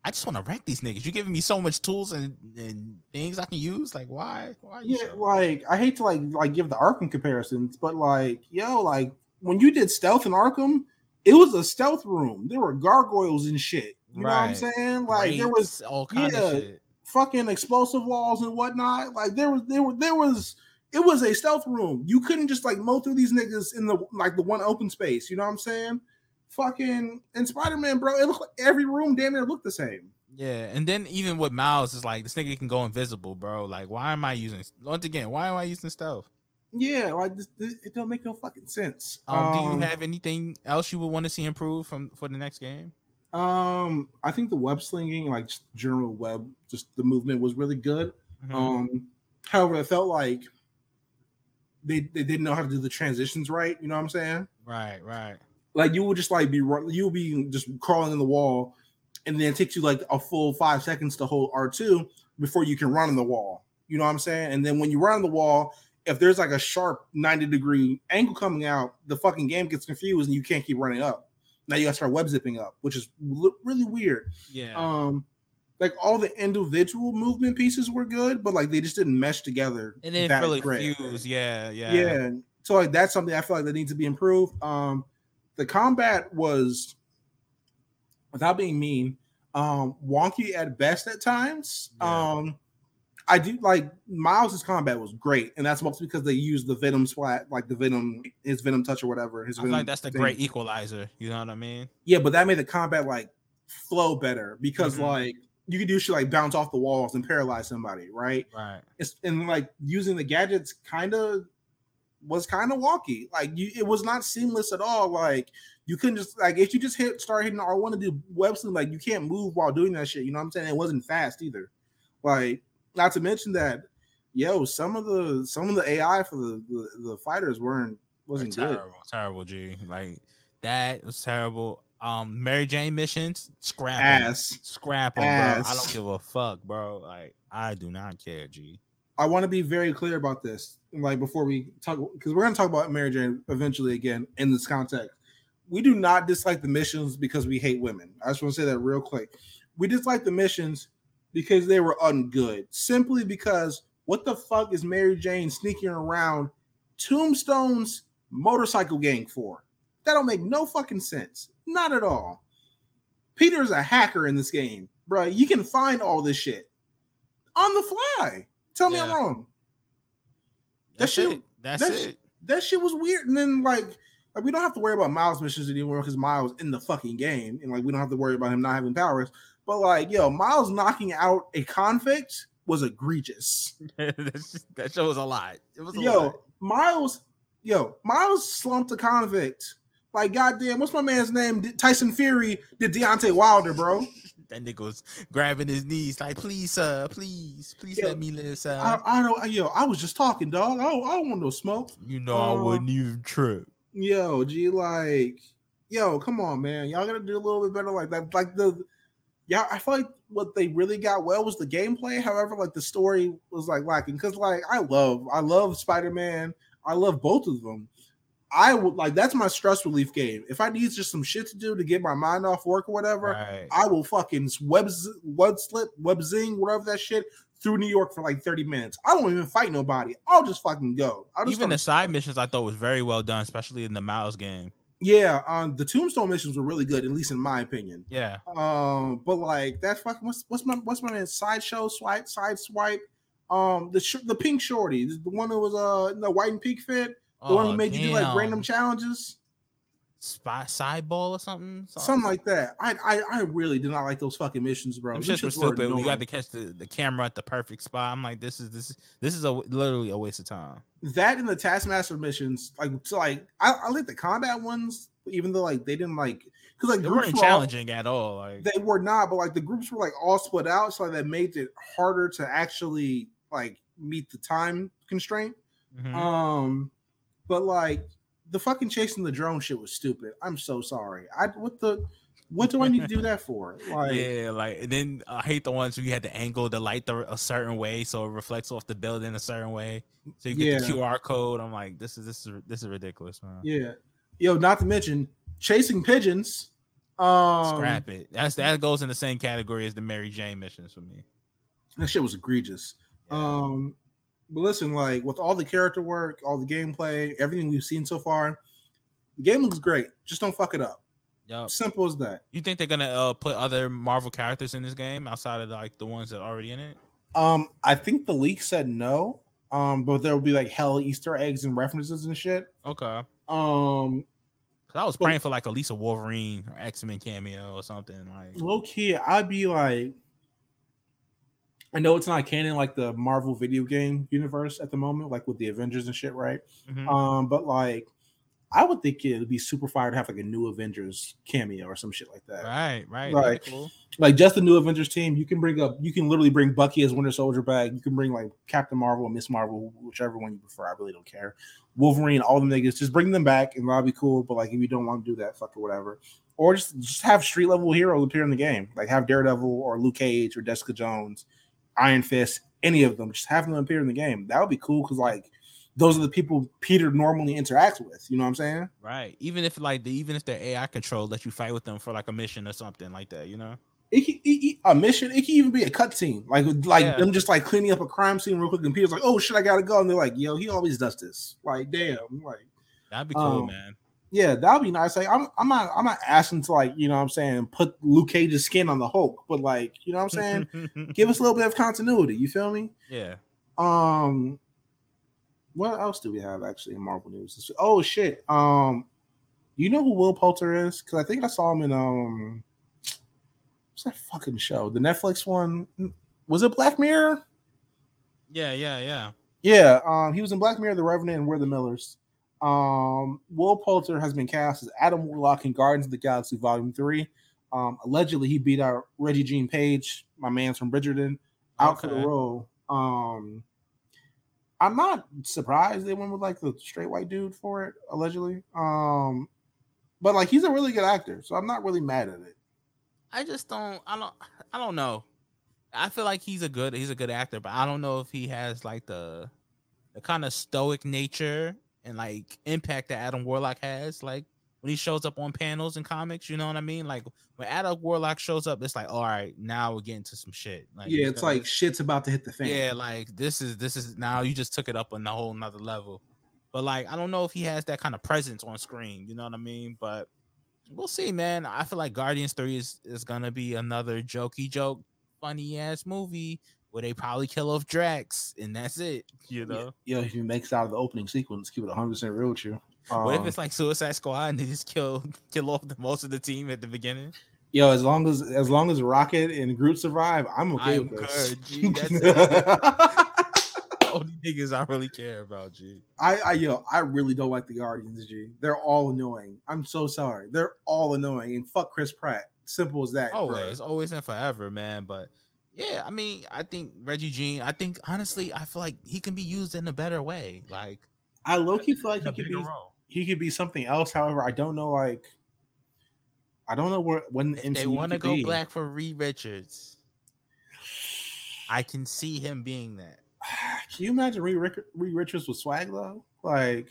I just want to wreck these niggas. You're giving me so much tools and, and things I can use. Like, why? Why? you Yeah, so- like I hate to like like give the Arkham comparisons, but like yo, like when you did stealth in Arkham, it was a stealth room. There were gargoyles and shit. You know what I'm saying? Like there was all kind yeah. of shit. fucking explosive walls and whatnot. Like there was there were there was it was a stealth room. You couldn't just like mow through these niggas in the like the one open space. You know what I'm saying? fucking in Spider-Man, bro, it looked like every room damn near looked the same. Yeah, and then even with Miles, it's like this nigga can go invisible, bro. Like, why am I using once again? Why am I using stealth? Yeah, like this, this, it don't make no fucking sense. Um, do you have anything else you would want to see improve from for the next game? Um, I think the web slinging, like general web, just the movement was really good. Mhm. Um, however, I felt like they they didn't know how to do the transitions right. You know what I'm saying? right, right. Like you would just like be you would be just crawling in the wall, and then it takes you like a full five seconds to hold R two before you can run in the wall. You know what I'm saying? And then when you run on the wall, if there's like a sharp 90 degree angle coming out, the fucking game gets confused and you can't keep running up. Now you gotta start web zipping up, which is really weird. Yeah, Um, like all the individual movement pieces were good, but like they just didn't mesh together. And it didn't really great. fuse. Yeah, yeah, Yeah. So like that's something I feel like that needs to be improved. Um, the combat was, without being mean, um, wonky at best at times. Yeah. Um, I do like Miles's combat was great, and that's mostly because they used the Venom splat, like the Venom, his Venom touch or whatever. His I Venom like that's the thing. great equalizer. You know what I mean? Yeah, but that made the combat like flow better because Mhm. like you could do shit like bounce off the walls and paralyze somebody, right? Right. it's and like using the gadgets kind of was kind of wonky. Like you, it was not seamless at all. Like you couldn't just like if you just hit start hitting R one to do web sling, like you can't move while doing that shit. You know what I'm saying? It wasn't fast either. Like not to mention that, yo, some of the some of the AI for the the, the fighters weren't wasn't good. terrible, terrible. G, like that was terrible. Um, Mary Jane missions, scrap Ass. scrap 'em, bro. I don't give a fuck, bro. Like I do not care, G. I want to be very clear about this. Like before we talk, because we're gonna talk about Mary Jane eventually again in this context. We do not dislike the missions because we hate women. I just want to say that real quick. We dislike the missions because they were ungood. Simply because what the fuck is Mary Jane sneaking around Tombstone's motorcycle gang for? That don't make no fucking sense. Not at all. Peter's a hacker in this game, bro. You can find all this shit on the fly. Tell me I'm Yeah. wrong. That shit- it. That's that it. shit- That shit was weird. And then like, like we don't have to worry about Miles missions anymore because Miles in the fucking game, and like we don't have to worry about him not having powers. But like, yo, Miles knocking out a convict was egregious. That show was a lot. It was a Yo, lot. Miles, yo, Miles slumped a convict. Like, goddamn, what's my man's name? Tyson Fury did Deontay Wilder, bro. That nigga was grabbing his knees, like, please, sir, please, please Yo, let me live, sir. I, I don't, yo, I was just talking, dog. I don't, I don't want no smoke. you know I uh, wouldn't even trip. Yo, G, like, yo, come on, man. Y'all gotta do a little bit better like that. Like the yeah, I feel like what they really got well was the gameplay. However, like the story was like lacking. Cause like I love, I love Spider-Man. I love both of them. I would like that's my stress relief game. If I need just some shit to do to get my mind off work or whatever, Right. I will fucking web web slip, web zing, whatever that shit through New York for like 30 minutes. I don't even fight nobody. I'll just fucking go. I'll just Even the side missions I thought was very well done, especially in the Miles game. yeah, um, the Tombstone missions were really good, at least in my opinion. Yeah. Um, but like that fucking what's what's my what's my name? Sideshow swipe, side swipe. Um, the sh- the pink shorty, the one that was uh the white and pink fit, the one who made you do like random challenges, spy side ball or something. something like that. I I, I really did not like those fucking missions, bro. Shits were stupid. We got to catch the, the camera at the perfect spot. I'm like, this is this is this is a literally a waste of time. that and the Taskmaster missions. Like so, like I, I like the combat ones, even though like they didn't like because like They weren't were all- challenging at all. Like they were not, but like the groups were like all split out, so like, that made it harder to actually like meet the time constraint. mhm. Um, but like the fucking chasing the drone shit was stupid. I'm so sorry. I what the what do I need to do that for? Like yeah, like and then I hate the ones where you had to angle the light the, a certain way so it reflects off the building a certain way. So you get the QR code. I'm like, this is this is this is ridiculous, man. yeah. Yo, not to mention chasing pigeons. Um Scrap it. That's that goes in the same category as the Mary Jane missions for me. that shit was egregious. Yeah. Um but listen, like with all the character work, all the gameplay, everything we've seen so far, the game looks great. Just don't fuck it up. Yup. Simple as that. You think they're gonna uh, put other Marvel characters in this game outside of like the ones that are already in it? Um, I think the leak said no. Um, but there will be like hell Easter eggs and references and shit. Okay. Um, 'Cause I was praying for like a Wolverine or X Men cameo or something. Like, Low key, I'd be like, I know it's not canon like the Marvel video game universe at the moment, like with the Avengers and shit, right? mhm. Um, but like, I would think it would be super fire to have like a new Avengers cameo or some shit like that. right, right, Like, cool. Like just the new Avengers team, you can bring up, you can literally bring Bucky as Winter Soldier back. You can bring like Captain Marvel or Miss Marvel, whichever one you prefer. I really don't care. Wolverine, all them niggas, just bring them back and that'll be cool. But like, if you don't want to do that, fuck or whatever, or just just have street level heroes appear in the game, like have Daredevil or Luke Cage or Jessica Jones, Iron Fist, any of them, just have them appear in the game. That would be cool because like those are the people Peter normally interacts with. You know what I'm saying? Right. Even if like the even if they're AI controlled, let you fight with them for like a mission or something like that, you know? It can, it, it- a mission. It can even be a cutscene, like like Yeah. them just like cleaning up a crime scene real quick, and Peter's like, "Oh shit, I gotta go," and they're like, "Yo, he always does this." Like, damn, like, That'd be cool, Um, man. Yeah, that'd be nice. Like, I'm I'm not I'm not asking to like you know what I'm saying put Luke Cage's skin on the Hulk, but like you know what I'm saying, give us a little bit of continuity. You feel me? yeah. Um, what else do we have actually in Marvel news? Oh shit. Um, you know who Will Poulter is? Because I think I saw him in um, what's that fucking show? The Netflix one was it Black Mirror? Yeah, yeah, yeah. Yeah. Um, he was in Black Mirror, The Revenant, and We're the Millers. Um, Will Poulter has been cast as Adam Warlock in Guardians of the Galaxy Volume Three. Um, allegedly, he beat out Reggie Jean Page, my man's from Bridgerton, out for the role. Um, I'm not surprised they went with like the straight white dude for it, allegedly. Um, but like he's a really good actor, so I'm not really mad at it. I just don't I don't I don't know. I feel like he's a good he's a good actor, but I don't know if he has like the the kind of stoic nature and like impact that Adam Warlock has. Like when he shows up on panels and comics, you know what I mean? Like when Adam Warlock shows up, it's like, all right, now we're getting to some shit. Like yeah, it's like shit's about to hit the fan. yeah, like this is this is now you just took it up on a whole nother level. But like I don't know if he has that kind of presence on screen, you know what I mean? But we'll see, man. I feel like Guardians 3 is, is gonna be another jokey joke, funny ass movie where they probably kill off Drax and that's it, you know. Yo, if he makes it out of the opening sequence, keep it 100 percent real with you. what if Um, it's like Suicide Squad and they just kill kill off the most of the team at the beginning? Yo, as long as as long as Rocket and Groot survive, I'm okay I'm with this. good, G, that's it. Only niggas I really care about, G. I, I yo, I really don't like the Guardians, G. They're all annoying. I'm so sorry. They're all annoying. And fuck Chris Pratt. Simple as that. bro. Always, always and forever, man. But yeah, I mean, I think Reggie Jean. I think honestly, I feel like he can be used in a better way. Like I low key feel like he could be role. he could be something else. However, I don't know like I don't know where when the If they want to go be. black for Reed Richards, I can see him being that. Can you imagine Reed, Reed Richards with swag though? Like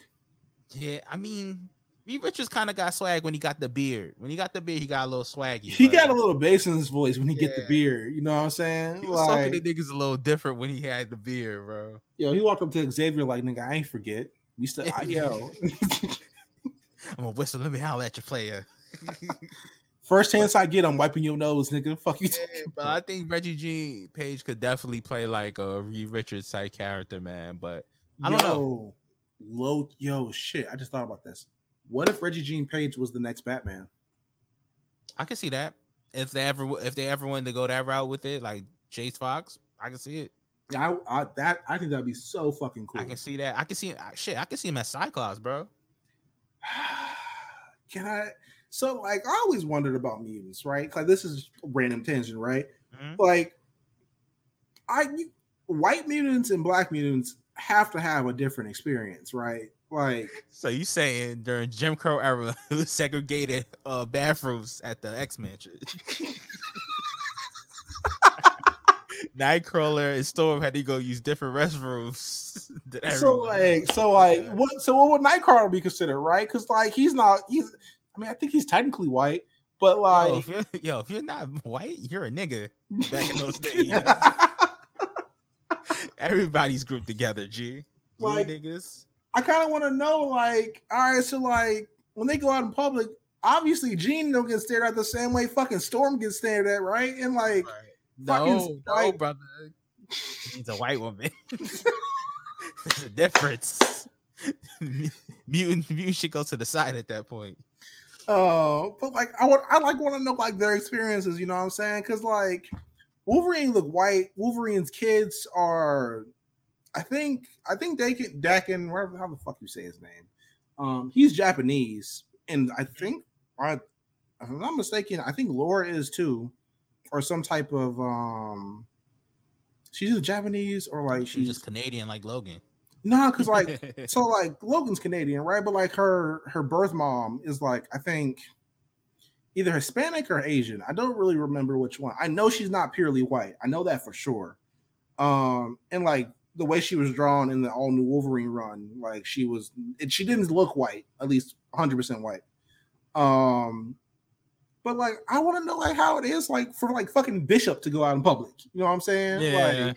Yeah, I mean, Reed Richards kind of got swag when he got the beard. When he got the beard, he got a little swaggy. he got a little bass in his voice when he get the beard. You know what I'm saying? He was talking to niggas a little different when he had the beard, bro. yo, he walked up to Xavier like, nigga, I ain't forget. We still, I, yo. I'm gonna whistle. Let me holler at your player. First chance I get, I'm wiping your nose, nigga. Fuck you. Yeah, but? I think Reggie G. Page could definitely play like a Reed Richards type character, man. But I don't know. Yo, Low, yo, shit. I just thought about this. What if Reggie Jean Page was the next Batman? I can see that if they ever if they ever wanted to go that route with it, like Chase Fox, I can see it. Yeah, I, I that I think that'd be so fucking cool. I can see that. I can see shit. I can see him as Cyclops, bro. Can I? So, like, I always wondered about mutants, right? Like, this is random tangent, right? Mhm. Like, I white mutants and black mutants have to have a different experience, right? Like, So you saying during Jim Crow era, segregated uh, bathrooms at the X Mansion? Nightcrawler and Storm had to go use different restrooms. so like, so like, what? So what would Nightcrawler be considered, right? Because like, he's not. He's. I mean, I think he's technically white, but Yo, like, if you're, yo, if you're not white, you're a nigga. Back in those days, everybody's grouped together. G, You Like- niggas. I kind of want to know, like, all right, so like, when they go out in public, obviously Jean don't get stared at the same way fucking Storm gets stared at, right? And like, fucking No, no, white- brother. He's a white woman. There's a difference. mutant, mutant should go to the side at that point. Uh, but like I would, I like want to know like their experiences. You know what I'm saying? Because like Wolverine look white. Wolverine's kids are, I think, I think Daken, Daken, whatever how the fuck you say his name. Um, he's Japanese, and I think, I, if I'm not mistaken, I think Laura is too, or some type of um. She's either Japanese or like She's she's just Canadian like Logan. no, because like so like Logan's Canadian, right? But like her her birth mom is like I think either Hispanic or Asian. I don't really remember which one. I know she's not purely white. I know that for sure. Um, and like the way she was drawn in the all new Wolverine run, like she was, it, she didn't look white, at least 100 percent white. Um, but like I want to know like how it is like for like fucking Bishop to go out in public. You know what I'm saying? Yeah. Like,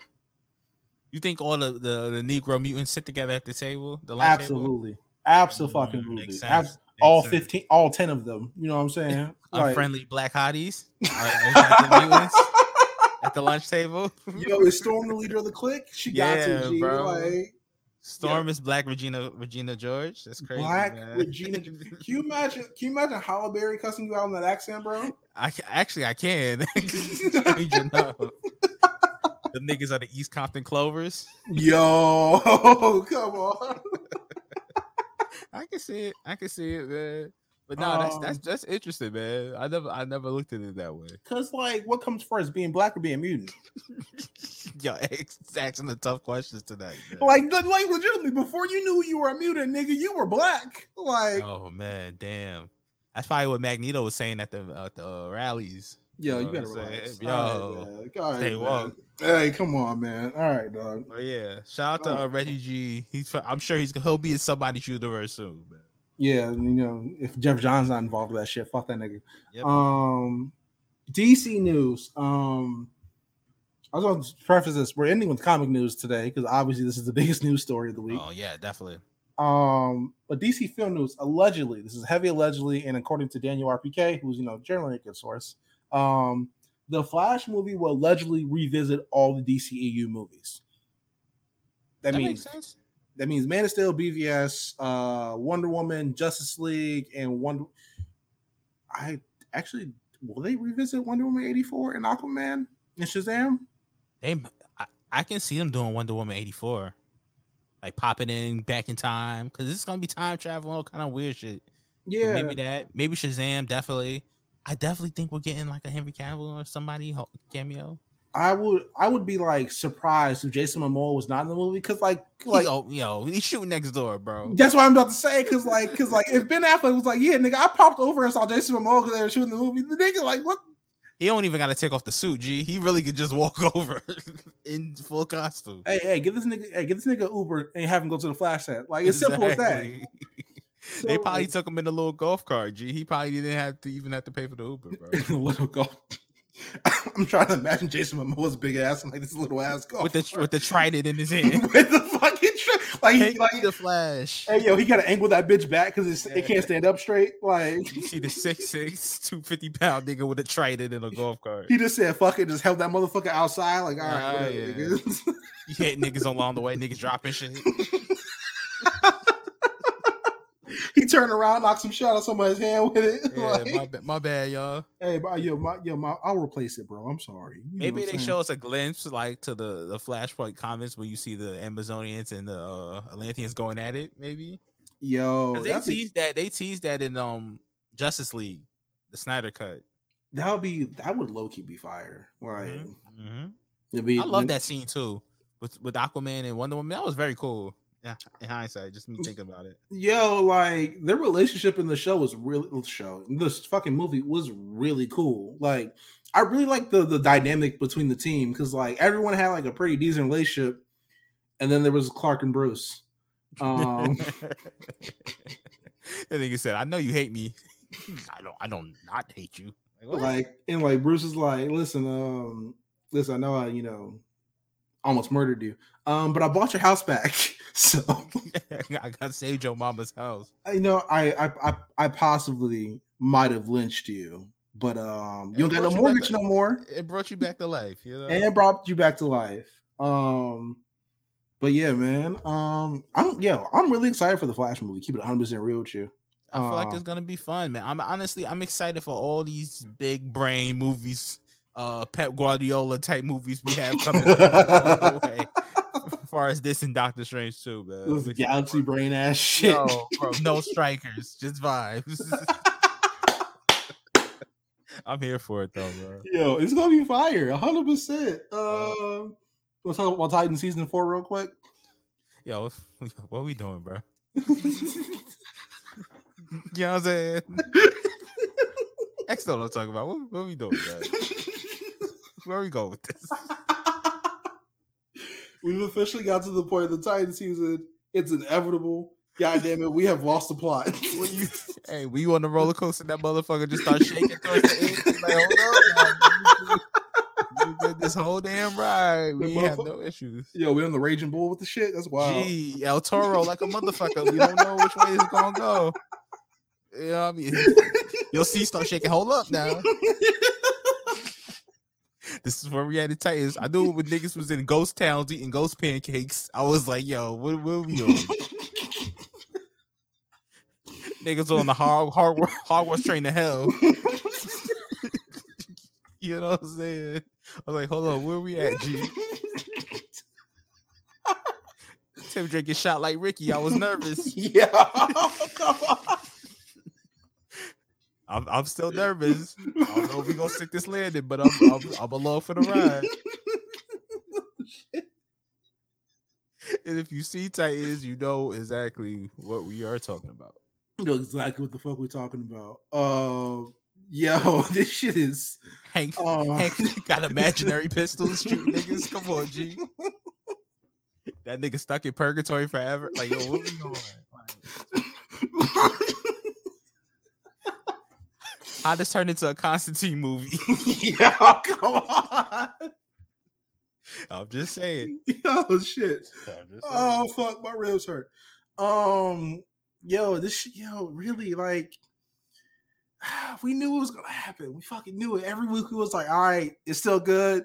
You think all the, the the Negro mutants sit together at the table? The table? absolutely, absolutely, Mm, makes Abs- sense. all Makes sense. 15 all 10 of them you know what i'm saying Like, Unfriendly black hotties Are- is that the mutants at the lunch table. yo is storm the leader of the clique she got Yeah, to G. bro. like Storm is black Regina Regina George. That's crazy. black man. regina can you imagine can you imagine Halle Berry cussing you out in that accent bro I actually I can. The niggas are the East Compton Clovers. yo come on I can see it. I can see it, man. But no, that's Um, that's that's interesting, man. I never I never looked at it that way. because like what comes first being black or being mutant Yo, it's asking the tough questions tonight. man. like like legitimately before you knew you were a mutant nigga you were black like oh man, damn. That's probably what Magneto was saying at the at the uh, rallies. yo you know gotta what I'm relax? Yo, right, man. All right, stay woke. hey come on man all right dog But yeah, shout out to uh, Reggie G. He's I'm sure he's he'll be in somebody's universe soon, man. Yeah, you know, if Geoff Johns not involved with that shit, fuck that nigga. Yep. Um, DC news. Um, I was going to preface this. We're ending with comic news today because obviously this is the biggest news story of the week. Oh yeah, definitely. Um, but DC film news allegedly, this is heavy allegedly, and according to Daniel RPK, who's you know generally a good source, um, the Flash movie will allegedly revisit all the DCEU movies. That, That means makes sense. That means Man of Steel, BVS, uh, Wonder Woman, Justice League, and Wonder. I actually will they revisit Wonder Woman eighty four and Aquaman and Shazam? They, I, I can see them doing Wonder Woman eighty four, like popping in back in time because it's gonna be time travel, all kind of weird shit. Yeah, maybe that, maybe Shazam, definitely. I definitely think we're getting like a Henry Cavill or somebody cameo. I would I would be like surprised if Jason Momoa was not in the movie because like Like, oh, yo, he's shooting next door, bro. that's what I'm about to say because like because like if Ben Affleck was like yeah nigga I popped over and saw Jason Momoa because they were shooting the movie the nigga like what He don't even got to take off the suit. G, he really could just walk over in full costume. hey hey give this nigga hey give this nigga Uber and have him go to the flash set like it's simple as that. Exactly. they probably took him in a little golf cart. G, he probably didn't have to even have to pay for the Uber, bro. A little golf. I'm trying to imagine Jason Momoa's big ass and like this little ass golf with the cart. with the trident in his hand. with the fucking tri- like he like the flash. hey yo he got to angle that bitch back because it can't stand up straight like You see the 6'6", 250 pound nigga with a trident in a golf cart. he just said fuck it just held that motherfucker outside like all right Ah, yeah. nigga. You hit niggas along the way, niggas dropping shit. he turned around knocked some shot on somebody's hand with it Yeah, like, my, ba- my bad, y'all. hey bro, yo my yo my I'll replace it bro I'm sorry You Maybe they saying? show us a glimpse, like to the the Flashpoint comments where you see the Amazonians and the uh, Atlanteans going at it. Maybe Yo, they that'd be, teased that they teased that in um Justice League, the Snyder cut. that would be that would low key be fire like Mhm. it'd be I love that scene too with with Aquaman and Wonder Woman. That was very cool. Yeah, in hindsight, just me thinking about it. Yo, like their relationship in the show was really the show. This fucking movie was really cool. Like, I really like the the dynamic between the team because like everyone had like a pretty decent relationship, and then there was Clark and Bruce. Um, and then you said, "I know you hate me. I don't. I don't not hate you." Like, what? like and like Bruce is like, listen, um, listen, I know I you know almost murdered you, um, but I bought your house back, so I got saved your mama's house. I know I I I, I possibly might have lynched you, but um, you don't got no you mortgage to- no more. It brought you back to life. You know. and brought you back to life. Um, but yeah, man. Um, I'm yeah, I'm really excited for the Flash movie. Keep it 100 percent real with you. I feel like Uh, it's gonna be fun, man. I'm honestly I'm excited for all these big brain movies, uh Pep Guardiola type movies we have coming way. As far as this and Doctor Strange too, man. This galaxy brain ass shit. No, bro, no strikers, just vibes. I'm here for it though, bro. Yo, it's gonna be fire, hundred percent. Um, let's talk about Titan season four real quick. Yo, what- what we doing, bro? You know what I'm saying? X don't know what I'm talking about. What, what we doing, bro? Where we go with this? We've officially got to the point of the Titan season. It's inevitable. God damn it, we have lost the plot. You, hey, we on the roller coaster, that motherfucker just start shaking towards the end. Like, hold man. Did this whole damn ride. We have no issues. Yo, we on the raging bull with the shit. That's wild. Gee, El Toro like a motherfucker. We don't know which way it's gonna go. You know I mean? You'll see start shaking. Hold up now. This is where we had the Titans. I knew when niggas was in ghost towns eating ghost pancakes. I was like, yo, what, what are we on? niggas on the hard hard Hogwarts train to hell. you know what I'm saying? I was like, hold on, where we at, G? Tim drinking shot like Ricky. I was nervous. yeah. Oh, I'm, I'm still nervous. I don't know if we're gonna stick this landing, but I'm I'm, I'm along for the ride. And if you see Titans, you know exactly what we are talking about. You know exactly what the fuck we're talking about. Uh, yo, this shit is. Hank, Uh, Hank got imaginary pistols shooting niggas. Come on, G. That nigga stuck in purgatory forever. Like, yo, what we doing? Like, how this turned into a Constantine movie? yo, come on. I'm just saying. Yo, shit. Saying. Oh fuck, my ribs hurt. Um, yo, this shit, yo, really like. We knew it was gonna happen. We fucking knew it. Every week we was like, all right, it's still good.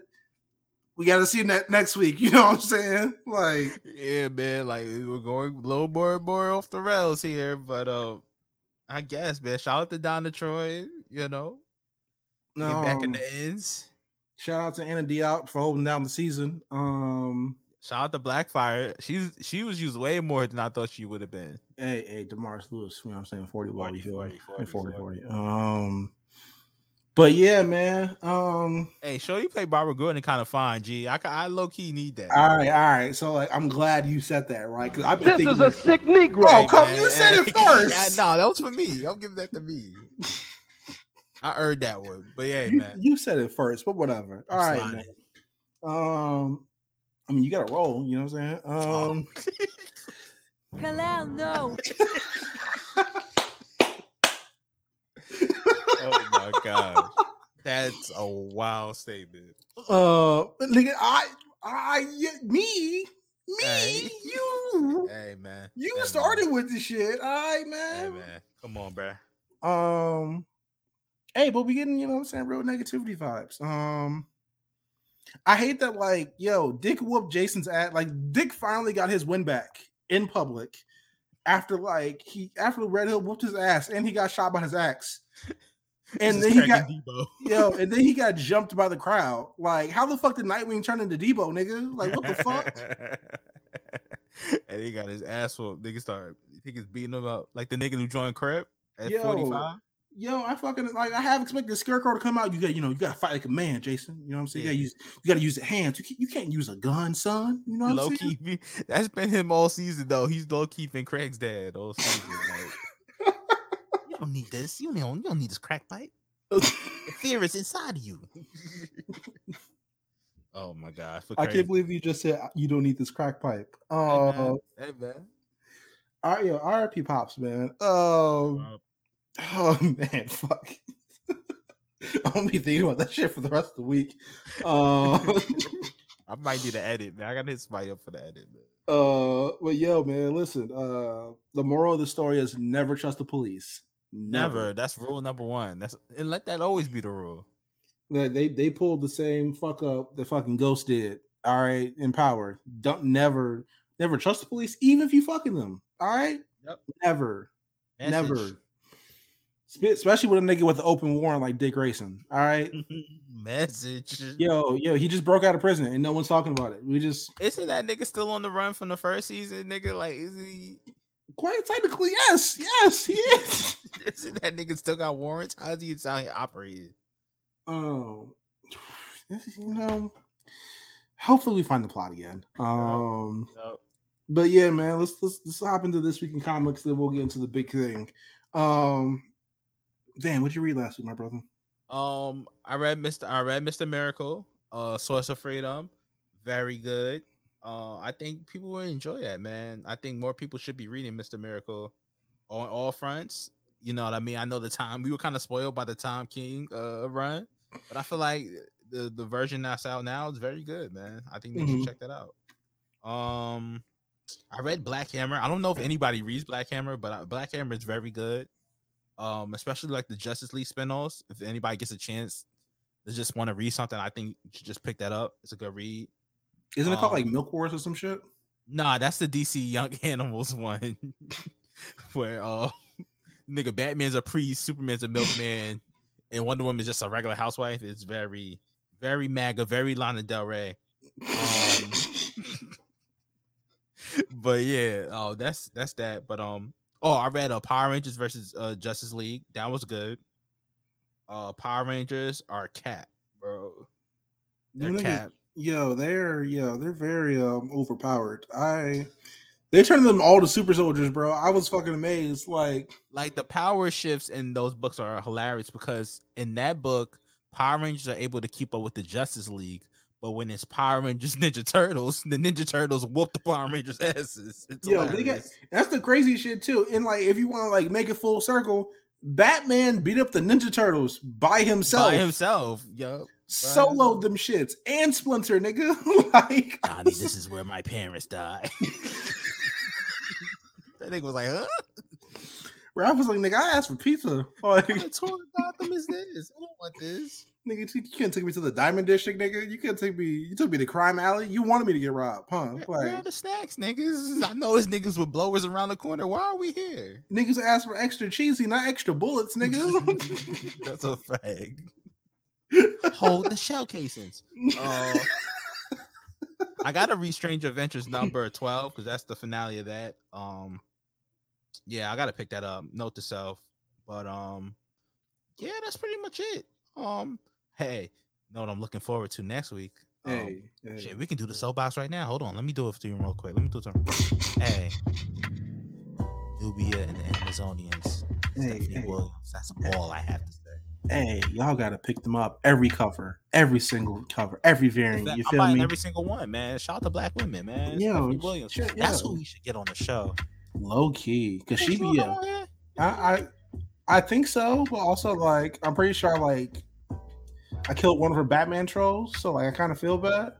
We got to see that next week. You know what I'm saying? Like, Yeah, man. Like we're going a little more and more off the rails here, but uh, I guess, man. Shout out to Donna Troy. You know, no. get back in the ends. Shout out to Anna Diop for holding down the season. Um, Shout out to Blackfire. She's she was used way more than I thought she would have been. hey, hey, Damaris Lewis, you know what I'm saying? 40 40, 40, 40, 40, 40, 40. Um, but yeah, man. Um, Hey, show you play Barbara Gordon kind of fine, G. I ca- I low key need that. all right, all right. So like, I'm glad you said that, right? Because I've been This is a sick Negro. Oh, come- you said it first. no, that was for me. I'm give that to me. I heard that one, but yeah, you, man. you said it first, but whatever. All I'm right, man. Um, I mean, you got to roll. You know what I'm saying? Oh. Um, Kalal, no. Oh my god, that's a wild statement. uh, nigga, I, me, me, Hey. you, Hey man, you Hey, man. started with the shit. All right, Hey man. man, come on, bruh. Um, hey, but we getting, you know what I'm saying, real negativity vibes. Um, I hate that, like, yo, Dick whooped Jason's ass. Like, Dick finally got his win back in public after, like, he after Red Hood whooped his ass and he got shot by his axe. And then he got Debo. yo, and then he got jumped by the crowd. Like, how the fuck did Nightwing turn into Debo, nigga? Like, what the fuck? and he got his ass whooped. Nigga started niggas beating him up like the nigga who joined Crep at Yo, 45. Yo, I fucking like I have expected the scarecrow to come out. You got, you know, you gotta fight like a man, Jason. You know what I'm saying? You gotta use you gotta use the hands. You can't, you can't use a gun, son. You know what Low I'm saying? key, that's been him all season though. He's low key been Craig's dad all season. Like, you don't need this. You don't. You don't need this crack pipe. The fear is inside of you. oh my god! I can't believe you just said you don't need this crack pipe. Oh, Uh, man. Hey, man. all right, yo, RP pops, man. Um, Uh, oh man, fuck. I'm gonna be thinking about that shit for the rest of the week. Uh, I might need to edit, man. I gotta hit somebody up for the edit, man. uh, but yo, man, listen. Uh, the moral of the story is never trust the police. Never. That's rule number one. That's and let that always be the rule. They they they pulled the same fuck up that fucking Ghost did. All right, in power. Don't never never trust the police, even if you fucking them. All right, Yep. never, Message. never. Spe- especially with a nigga with an open warrant like Dick Grayson. All right, Message. yo, yo, he just broke out of prison and no one's talking about it. We just Isn't that nigga still on the run from the first season, nigga? Like, is he? quite technically, yes, yes, he is. Isn't that nigga still got warrants? How's he sound he operated? um, you know, hopefully we find the plot again. Um, but yeah, man, let's let's let's hop into this week in comics. Then we'll get into the big thing. Um, Dan, what'd you read last week, my brother? Um, I read Mr. I read Mr. Miracle, uh, Source of Freedom, very good. Uh, I think people will enjoy that, man. I think more people should be reading Mr. Miracle on all fronts. You know what I mean? I know the time we were kind of spoiled by the Tom King uh run, but I feel like the the version that's out now is very good, man. I think they Mhm. should check that out. Um, I read Black Hammer. I don't know if anybody reads Black Hammer, but Black Hammer is very good. Um, especially like the Justice League spinoffs. If anybody gets a chance to just want to read something, I think you should just pick that up. It's a good read. Isn't it called like Um, Milk Wars or some shit? Nah, that's the DC Young Animals one, where uh, nigga Batman's a priest, Superman's a milkman, and Wonder Woman's just a regular housewife. It's very, very MAGA, very Lana Del Rey. Um, but yeah, oh, that's that's that. But um, oh, I read uh, Power Rangers versus uh Justice League. That was good. Uh, Power Rangers are cat, bro. They're niggas- cat. Yo, they're yo, they're very um overpowered. I they turned them all to super soldiers, bro. I was fucking amazed. Like, like the power shifts in those books are hilarious because in that book, Power Rangers are able to keep up with the Justice League. But when it's Power Rangers Ninja Turtles, the Ninja Turtles whoop the Power Rangers asses. It's yo, they got that's the crazy shit too. And like, if you want to like make it full circle, Batman beat up the Ninja Turtles by himself, by himself. Yo, soloed them shits, and Splinter, nigga. like, I Donnie, this is where my parents die. that nigga was like, huh? I was like, nigga, I asked for pizza. Like, What tour of Gotham is this? I don't want this. Nigga, you can't take me to the Diamond District, nigga. You can't take me. You took me to Crime Alley. You wanted me to get robbed, huh? Where, where are the snacks, niggas? I know there's niggas with blowers around the corner. Why are we here? niggas ask for extra cheesy, not extra bullets, nigga. That's a fact. Hold the shell casings. Uh, I gotta read Strange Adventures number 12 because that's the finale of that. Um, yeah, I gotta pick that up. Note to self. But um, yeah, that's pretty much it. Um, hey, know what I'm looking forward to next week. Um, hey, hey. Shit, we can do the soapbox right now. Hold on, let me do it for you real quick. Let me do it. Hey, Nubia and the Amazonians. Hey, Stephanie hey. Williams. That's all I have to say. hey, y'all gotta pick them up every cover, every single cover, every variant. That- You feel me? every single one, man. Shout out to black women, man. Yo, Stephanie Williams. shit, That's who we should get on the show. Low key, cause she be on? I, I I think so, but also like I'm pretty sure like I killed one of her Batman trolls, so like I kind of feel bad.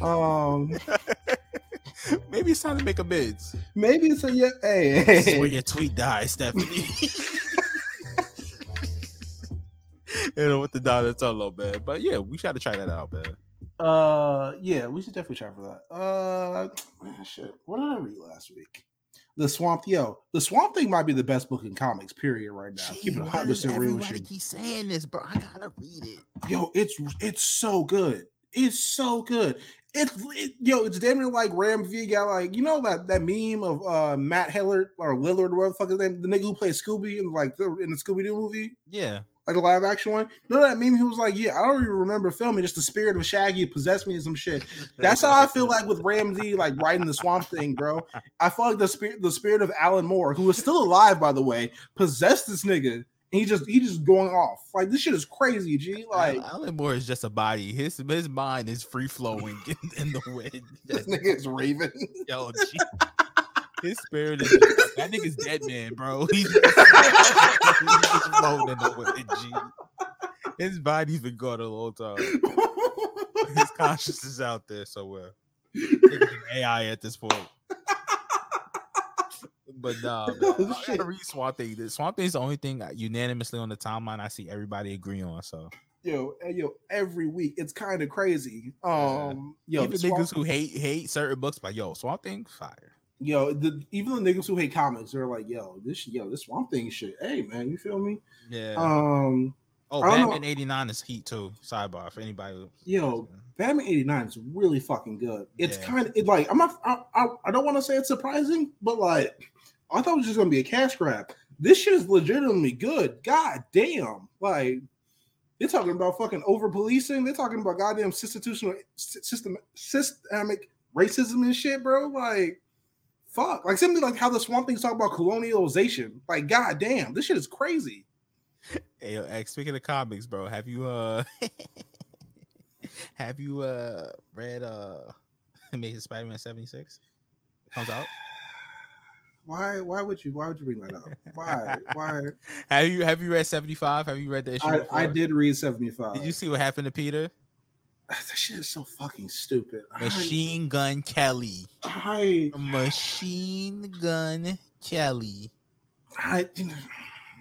Um, Maybe it's time to make amends. maybe it's a yeah. Hey, This where your tweet dies, Stephanie. you know what the Donatello, man. But yeah, we got to try that out, man. Uh, yeah, we should definitely try for that. Uh, man, shit. What did I read last week? The Swamp, yo, the Swamp Thing might be the best book in comics, period. Right now, keep it Gee, why 100 does percent real with you. keep saying this, bro. I gotta read it. Yo, it's it's so good. It's so good. It's it, yo, it's damn near like Ram V got like you know that that meme of uh Matt Hillard or Lillard, whatever the fuck his name, the nigga who plays Scooby in like the in the Scooby Doo movie, Yeah. Like the live action one. You know that meme? He was like, yeah, I don't even remember filming. Just the spirit of Shaggy possessed me and some shit. That's how I feel like with Ram V, like writing the Swamp Thing, bro. I feel like the spirit, the spirit of Alan Moore, who is still alive, by the way, possessed this nigga. And he just he just going off. Like this shit is crazy, G. Like Like Alan Moore is just a body. His his mind is free flowing in, in the wind. this nigga is raving. Yo, G. His spirit is that nigga's dead man, bro. He's he's just floating the G. His body's been gone a long time. His conscious is out there somewhere. AI at this point. But nah, man, Oh, I gotta read Swamp Thing. The Swamp Thing is the only thing unanimously on the timeline I see everybody agree on. So yo, yo, every week it's kind of crazy. Um, yo, even the Swamp- niggas who hate hate certain books, like yo, Swamp Thing, fire. Yo, the, even the niggas who hate comics, they're like, yo, this yo, this Swamp Thing shit. Hey man, you feel me? Yeah. Um, oh. Batman '89 is heat too. Sidebar for anybody. Yo, Batman '89 is really fucking good. It's Yeah. kind of it like I'm not. I, I, I don't want to say it's surprising, but like I thought it was just gonna be a cash grab. This shit is legitimately good. God damn, like they're talking about fucking over policing. They're talking about goddamn institutional system systemic racism and shit, bro. Like fuck, like simply like how the Swamp Things talk about colonialization. Like god damn, this shit is crazy. Hey, yo, X, speaking of comics, bro, have you uh have you uh read uh Amazing Spider-Man 76? Comes out. Why? Why would you? Why would you bring that up? Why? Why? Have you have you read 75? Have you read the issue? I, I did read 75. Did you see what happened to Peter? That shit is so fucking stupid. I- Machine Gun Kelly. I, Machine Gun Kelly. I,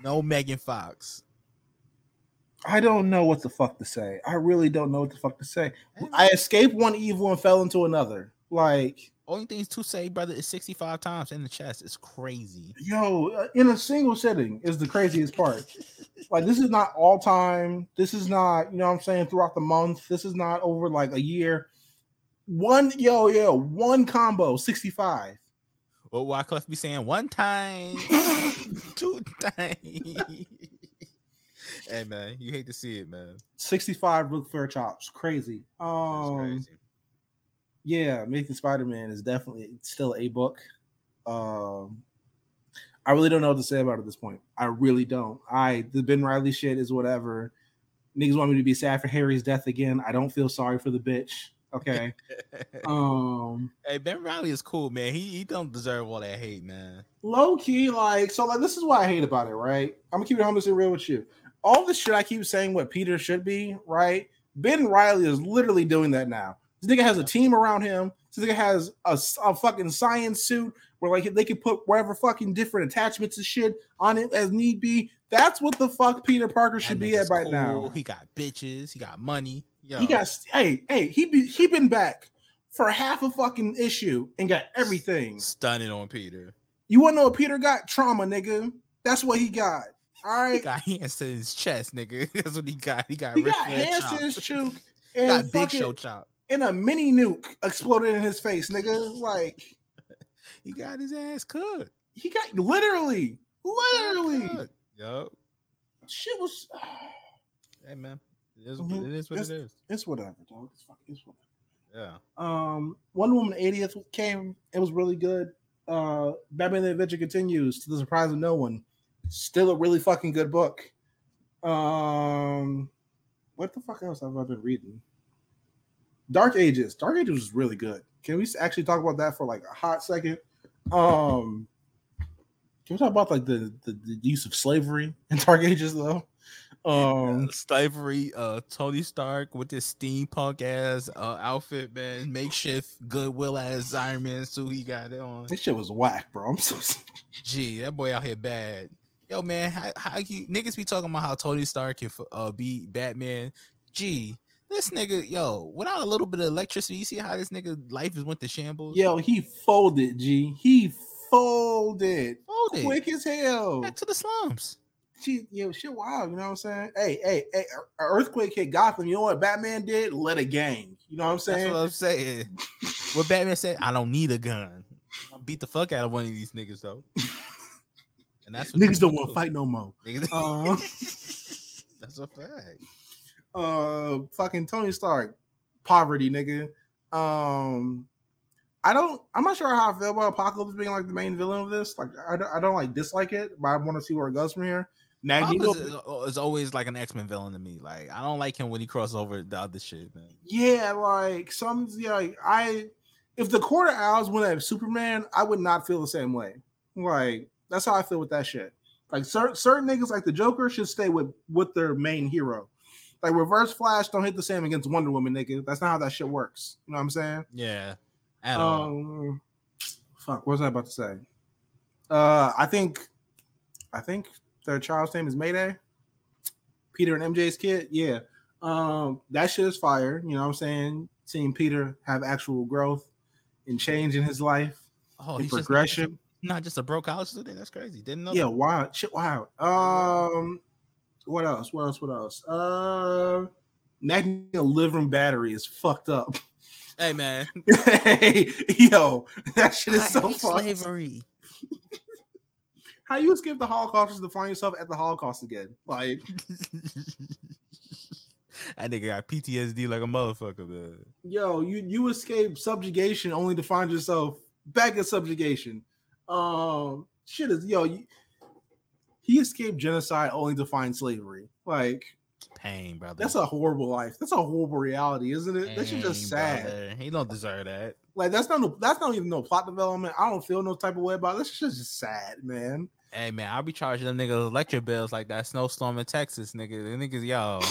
No Megan Fox. I don't know what the fuck to say. I really don't know what the fuck to say. I escaped one evil and fell into another. Like, Only things to say, brother, is 65 times in the chest. It's crazy. yo, uh, in a single sitting is the craziest part. like, this is not all time. This is not, you know what I'm saying, throughout the month. This is not over like a year. One, yo, yo, one combo, 65. What Wyclef be saying? One time, two times. hey man, you hate to see it, man. 65 Ric Flair chops. Crazy. Um, crazy. Yeah, Amazing Spider-Man is definitely still a book. Um, I really don't know what to say about it at this point. I really don't. I the Ben Reilly shit is whatever. Niggas want me to be sad for Harry's death again. I don't feel sorry for the bitch. Okay. um, hey, Ben Reilly is cool, man. He he don't deserve all that hate, man. low key, like, so like this is what I hate about it, right? I'm gonna keep it honest and real with you. All the shit I keep saying what Peter should be, right? Ben Reilly is literally doing that now. This nigga has a team around him. This nigga has a fucking science suit where like they can put whatever fucking different attachments and shit on it as need be. That's what the fuck Peter Parker should be at right cool. now. He got bitches. He got money. Yo, He got hey hey he be he been back for half a fucking issue and got everything. stunning on Peter. You want to know what Peter got? Trauma, nigga. That's what he got. All right. He got hands to his chest, nigga. That's what he got. He got He got hands chop. to his chook He got Big Show chop. And a mini nuke exploded in his face, nigga. Like He got his ass cooked. he got literally, literally. Yo, Shit was. hey man, it is, Mhm. it is what It's- it is. It's whatever, dog. It's fucking. It's whatever. Yeah. Um, Wonder Woman 80th came. It was really good. Uh, Batman: The Adventure Continues to the surprise of no one. Still a really fucking good book. Um, what the fuck else have I been reading? Dark Ages. Dark Ages was really good. Can we actually talk about that for like a hot second? Um, can we talk about like the the, the use of slavery in Dark Ages though? Um, slavery, uh, Tony Stark with this steampunk ass uh, outfit, man, makeshift Goodwill ass Iron Man suit he got it on. this shit was whack, bro. I'm so Gee, that boy out here bad. Yo, man, how, how you niggas be talking about how Tony Stark can uh, be Batman? Gee, this nigga, yo, without a little bit of electricity, you see how this nigga life is went to shambles? Yo, he folded, G. He folded. Folded. Quick as hell. back to the slums. She, yo, shit wild. You know what I'm saying? Hey, hey, hey, earthquake hit Gotham. You know what Batman did? Let a gang. You know what I'm That's saying? what I'm saying. what Batman said, I don't need a gun. I'll beat the fuck out of one of these niggas though. And that's what Niggas don't want to fight no more. Niggas, Uh, that's a fact. Uh, fucking Tony Stark, poverty, nigga. Um, I don't. I'm not sure how I feel about Apocalypse being like the main villain of this. Like, I don't, I don't like dislike it, but I want to see where it goes from here. Magneto, is, is always like an X Men villain to me. Like I don't like him when he crosses over the other shit, man. Yeah, like some yeah, like, I if the Court of Owls went at Superman, I would not feel the same way. Like that's how I feel with that shit. Like certain certain niggas like the Joker should stay with with their main hero. Like Reverse Flash don't hit the same against Wonder Woman, nigga. That's not how that shit works. You know what I'm saying? Yeah, at all. Um, fuck, what was I about to say? Uh, I think, I think their child's name is Mayday. Peter and MJ's kid, yeah. Um, that shit is fire. You know what I'm saying? Seeing Peter have actual growth and change in his life. Oh, and he's just progression. not just a broke college student. That's crazy. Didn't know. Yeah, that. wild shit, wild. Um, what else? What else? What else? Uh, Magneto living battery is fucked up. Hey man, hey, yo, that shit is I so hate fucked. slavery. How you escape the Holocaust is to find yourself at the Holocaust again? Like, that nigga got PTSD like a motherfucker, man. yo, you you escape subjugation only to find yourself back in subjugation. Um, shit is yo. You, he escaped genocide only to find slavery. Like, Pain, brother. that's a horrible life. That's a horrible reality, isn't it? That shit just sad. brother. He don't deserve that. Like that's not no, that's not even no plot development. I don't feel no type of way about it. That's just just sad, man. Hey man, I'll be charging them niggas electric bills like that snowstorm in Texas, nigga. The niggas, yo,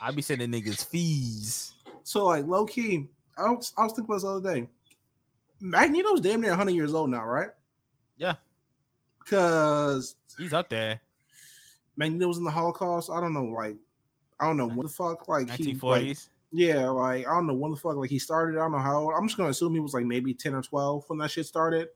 I be sending niggas fees. So like low key, I was I was thinking about this the other day. Magneto's damn near 100 years old now, right? Yeah. Because He's up there. Magneto was in the Holocaust. I don't know, like I don't know what the fuck, like he, like, yeah, like I don't know when the fuck, like he started. I don't know how. Old. I'm just gonna assume he was like maybe 10 or 12 when that shit started.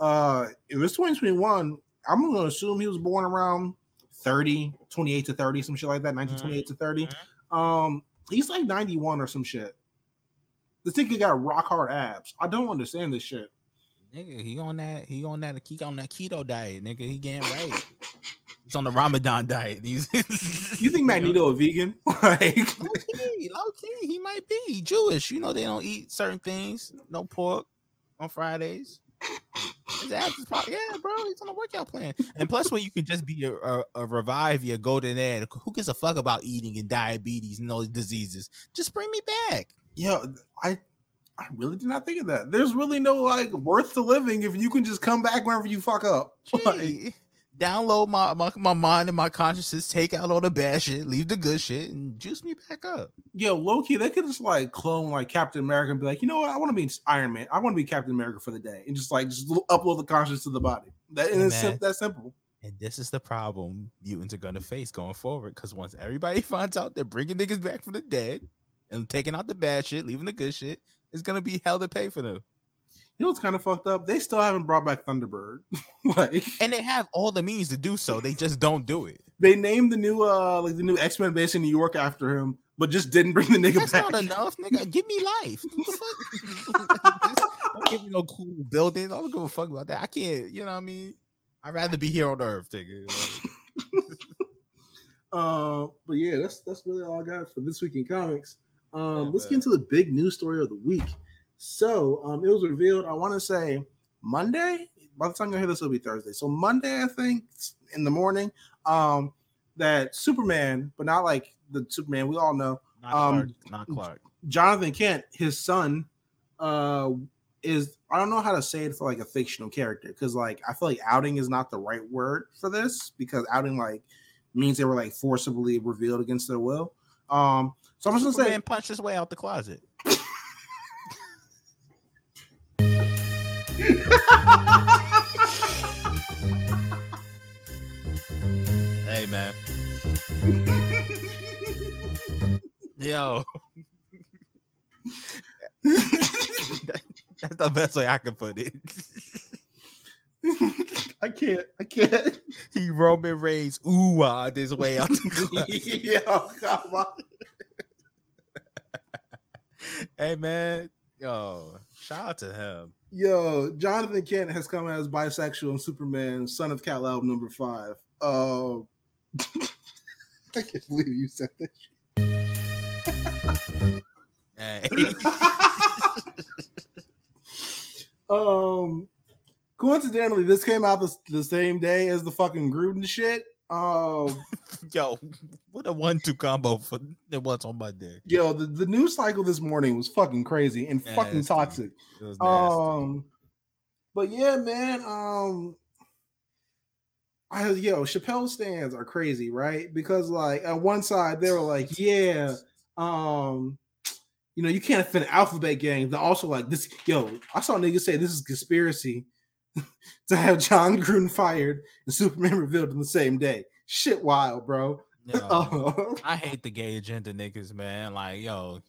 Uh, if it's 2021, I'm gonna assume he was born around 30, 28 to 30, some shit like that, 1928 to 30. Um, he's like 91 or some shit. The nigga got rock hard abs. I don't understand this shit. Nigga, he on that. He on that. He on that keto diet, nigga. He getting right. He's on the Ramadan diet. You think Magneto a vegan? like, Low key, low key, he might be Jewish. You know they don't eat certain things. No pork on Fridays. His abs is probably, yeah, bro. He's on a workout plan. And plus, when you can just be a, a, a revive your golden egg, who gives a fuck about eating and diabetes and those diseases? Just bring me back. yo, I I really did not think of that. There's really no like worth to living if you can just come back whenever you fuck up. Like, download my, my my mind and my consciousness, take out all the bad shit, leave the good shit, and juice me back up. yo, Loki, they could just like clone like Captain America and be like, you know what? I want to be Iron Man. I want to be Captain America for the day, and just like just upload the conscience to the body. That and Hey, it's sim- that simple. And this is the problem mutants are gonna face going forward. Because once everybody finds out they're bringing niggas back from the dead and taking out the bad shit, leaving the good shit, it's gonna be hell to pay for them. You know what's kind of fucked up? They still haven't brought back Thunderbird. like And they have all the means to do so. They just don't do it. they named the new uh like the new X Men base in New York after him, but just didn't bring the nigga That's back. not enough, nigga. Give me life. What the fuck? don't give me no cool building. I don't give a fuck about that. I can't. You know what I mean? I'd rather be here on Earth, nigga. Uh, but yeah, that's that's really all I got for this week in comics. Um, Yeah, let's get into the big news story of the week. So, um, it was revealed. I want to say Monday. By the time you hear this, it'll be Thursday. So Monday, I think, in the morning, um, that Superman, but not like the Superman we all know, not Um, Clark. Not Clark. Jonathan Kent, his son, uh, is I don't know how to say it for like a fictional character because like I feel like outing is not the right word for this because outing like means they were like forcibly revealed against their will. Um, so I'm just gonna say punched his way out the closet. hey man. Yo. That's the best way I can put it. I can't, I can't. he Roman Reigns ooh ah this way out the closet. yeah, come on. Hey man, yo, shout out to him. Yo, Jonathan Kent has come out as bisexual in Superman, Son of Kal El number five. Uh, I can't believe you said that. Hey. Um, coincidentally, this came out the, the same day as the fucking Gruden shit. Um, Yo, what a one-two combo for it was on Monday. yo, the, the news cycle this morning was fucking crazy and fucking toxic. Nasty. Um, but yeah, man. Um, I yo Chappelle stands are crazy, right? Because like on one side they were like, yeah, um, you know, you can't offend alphabet gang. They're also like this. Yo, I saw niggas say this is conspiracy to have Jon Gruden fired and Superman revealed in the same day. Shit, wild, bro. Yo, Oh, I hate the gay agenda niggas, man. Like, yo,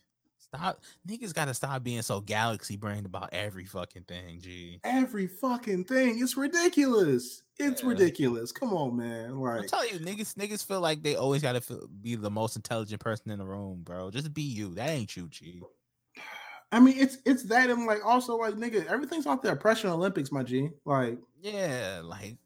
Stop, niggas gotta stop being so galaxy brained about every fucking thing. G. Every fucking thing. It's ridiculous. It's Yeah. ridiculous. Come on, man. I'm Like telling you, niggas, niggas feel like they always gotta feel, be the most intelligent person in the room, bro. Just be you. That ain't you, G. I mean, it's it's that and like also like nigga, everything's off the oppression Olympics, my G. Like Yeah, like,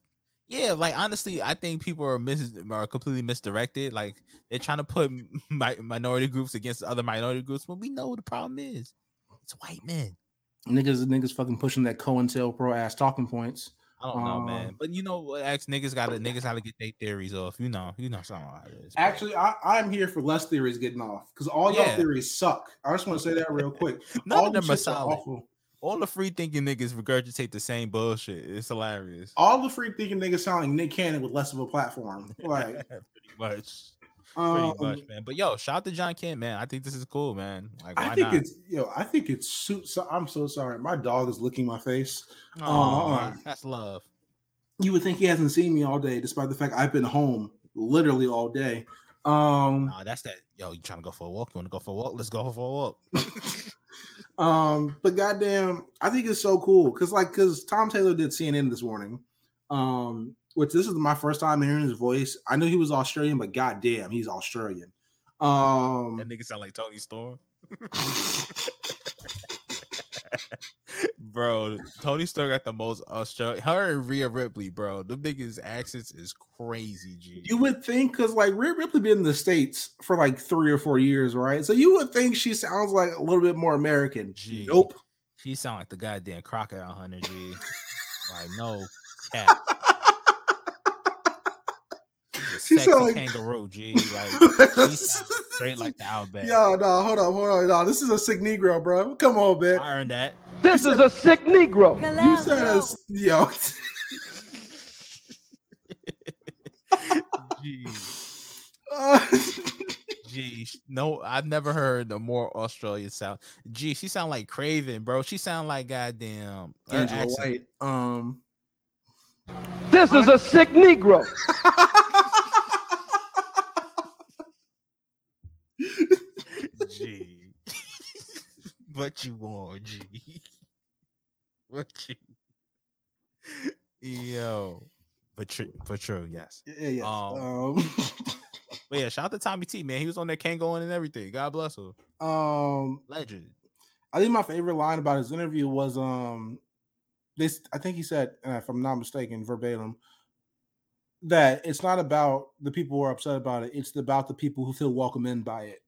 yeah, like honestly, I think people are mis are completely misdirected. Like they're trying to put mi- minority groups against other minority groups, when we know what the problem is. It's white men. niggas niggas fucking pushing that COINTELPRO ass talking points. I don't know, Um, man. But you know, what, ex niggas gotta niggas gotta get their theories off. You know, you know something like this. Actually, I, I'm here for less theories getting off because all y'all Yeah. theories suck. I just want to say that real quick. none all of them are solid. awful. All the free thinking niggas regurgitate the same bullshit. It's hilarious. All the free thinking niggas sound like Nick Cannon with less of a platform. Like, pretty much. Um, much, man. But yo, shout out to Jon Kent, man. I think this is cool, man. Like, why I think not? it's yo. I think it's suit. So, I'm so sorry. My dog is licking my face. Uh, that's love. You would think he hasn't seen me all day, despite the fact I've been home literally all day. Um, Nah, that's that. Yo, you trying to go for a walk? You want to go for a walk? Let's go for a walk. um, but goddamn, I think it's so cool because like because Tom Taylor did CNN this morning. Um, which this is my first time hearing his voice. I knew he was Australian, but goddamn, he's Australian. Um, That nigga sound like Toni Storm. bro, Toni Storm got the most Australian. Her and Rhea Ripley, bro. The biggest accents is crazy, G. You would think because like Rhea Ripley been in the states for like three or four years, right? So you would think she sounds like a little bit more American. Gee. Nope. She sound like the goddamn crocodile hunter, G. like no cat. She Sexy sound like- kangaroo, G. Like she straight like the outback. Yo, no, hold on, hold on, no. This is a sick Negro, bro. Come on, man. I earned that. This is a sick Negro. You said us, yo. Gee. Uh, Gee, no, I've never heard a more Australian sound. Gee, she sound like Kraven, bro. She sound like goddamn Angela White. Um. This is a sick Negro. Gee, what you want, G? What you? Yo, but true, but true, yes. Yeah, yes. Um, Um. But yeah, shout out to Tommy T, man. He was on there, Kango and everything. God bless him. um. Legend. I think my favorite line about his interview was um. This I think he said, uh, if I'm not mistaken, verbatim, that it's not about the people who are upset about it. It's about the people who feel welcome in by it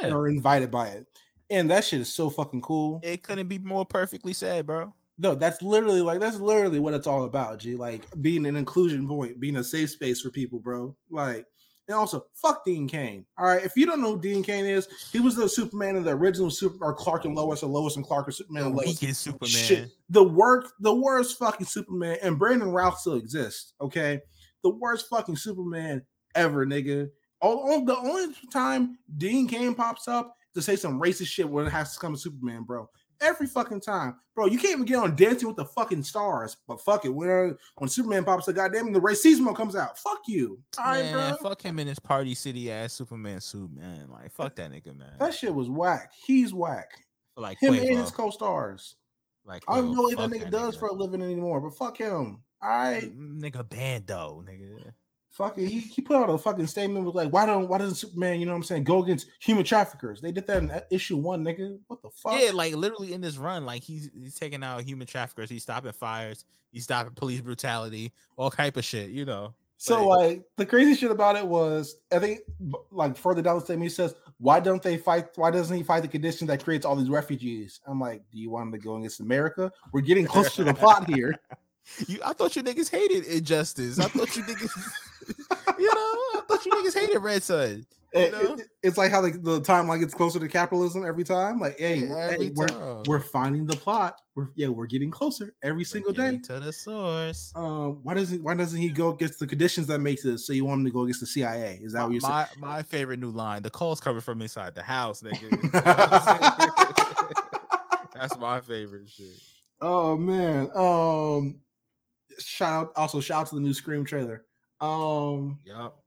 Yeah, or invited by it. And that shit is so fucking cool. it couldn't be more perfectly said, bro. No, that's literally like that's literally what it's all about, G. Like being an inclusion point, being a safe space for people, bro. Like, and also fuck Dean Cain. All right, if you don't know who Dean Cain is, he was the Superman in the original Super or Clark and Lois or Lois and Clark or Superman and Lois. Weekend Superman. Shit, the work, the worst fucking Superman, and Brandon Routh still exists. Okay, the worst fucking Superman ever, nigga. All, the only time Dean Cain pops up to say some racist shit when it has to come to Superman, bro. Every fucking time, bro. You can't even get on Dancing with the fucking Stars, but fuck it. When when Superman pops up, goddamn, the racism comes out. Fuck you. All right, man, bro. fuck him in his Party City ass Superman suit, man. Like, fuck that nigga, man. That shit was whack. He's whack. like Him Quavo. and his co-stars. like I don't oh, know what that fuck nigga does for a living anymore, but fuck him. All right. nigga, banned though, nigga. fucking he, he put out a fucking statement with like why don't why doesn't Superman you know what I'm saying go against human traffickers? They did that in issue one, nigga. What the fuck? Yeah, like literally in this run, like he's he's taking out human traffickers, he's stopping fires, he's stopping police brutality, all type of shit, you know. so like the crazy shit about it was I think like further down the statement he says why don't they fight? Why doesn't he fight the condition that creates all these refugees? I'm like, do you want him to go against America? We're getting close to the plot here. You, I thought you niggas hated injustice. I thought you niggas, you know, I thought you niggas hated Red Sun. It- it- it's like how the, the timeline gets closer to capitalism every time. Like, hey, Yeah, hey, every we're, we're finding the plot. We're yeah, we're getting closer every single day. To the source. Um, why doesn't why doesn't he go against the conditions that makes this? So you want him to go against the CIA? Is that what you're saying? my my favorite new line: the calls coming from inside the house, nigga. That's my favorite shit. Oh man. Um, shout out also shout out to the new Scream trailer. Um, Yup.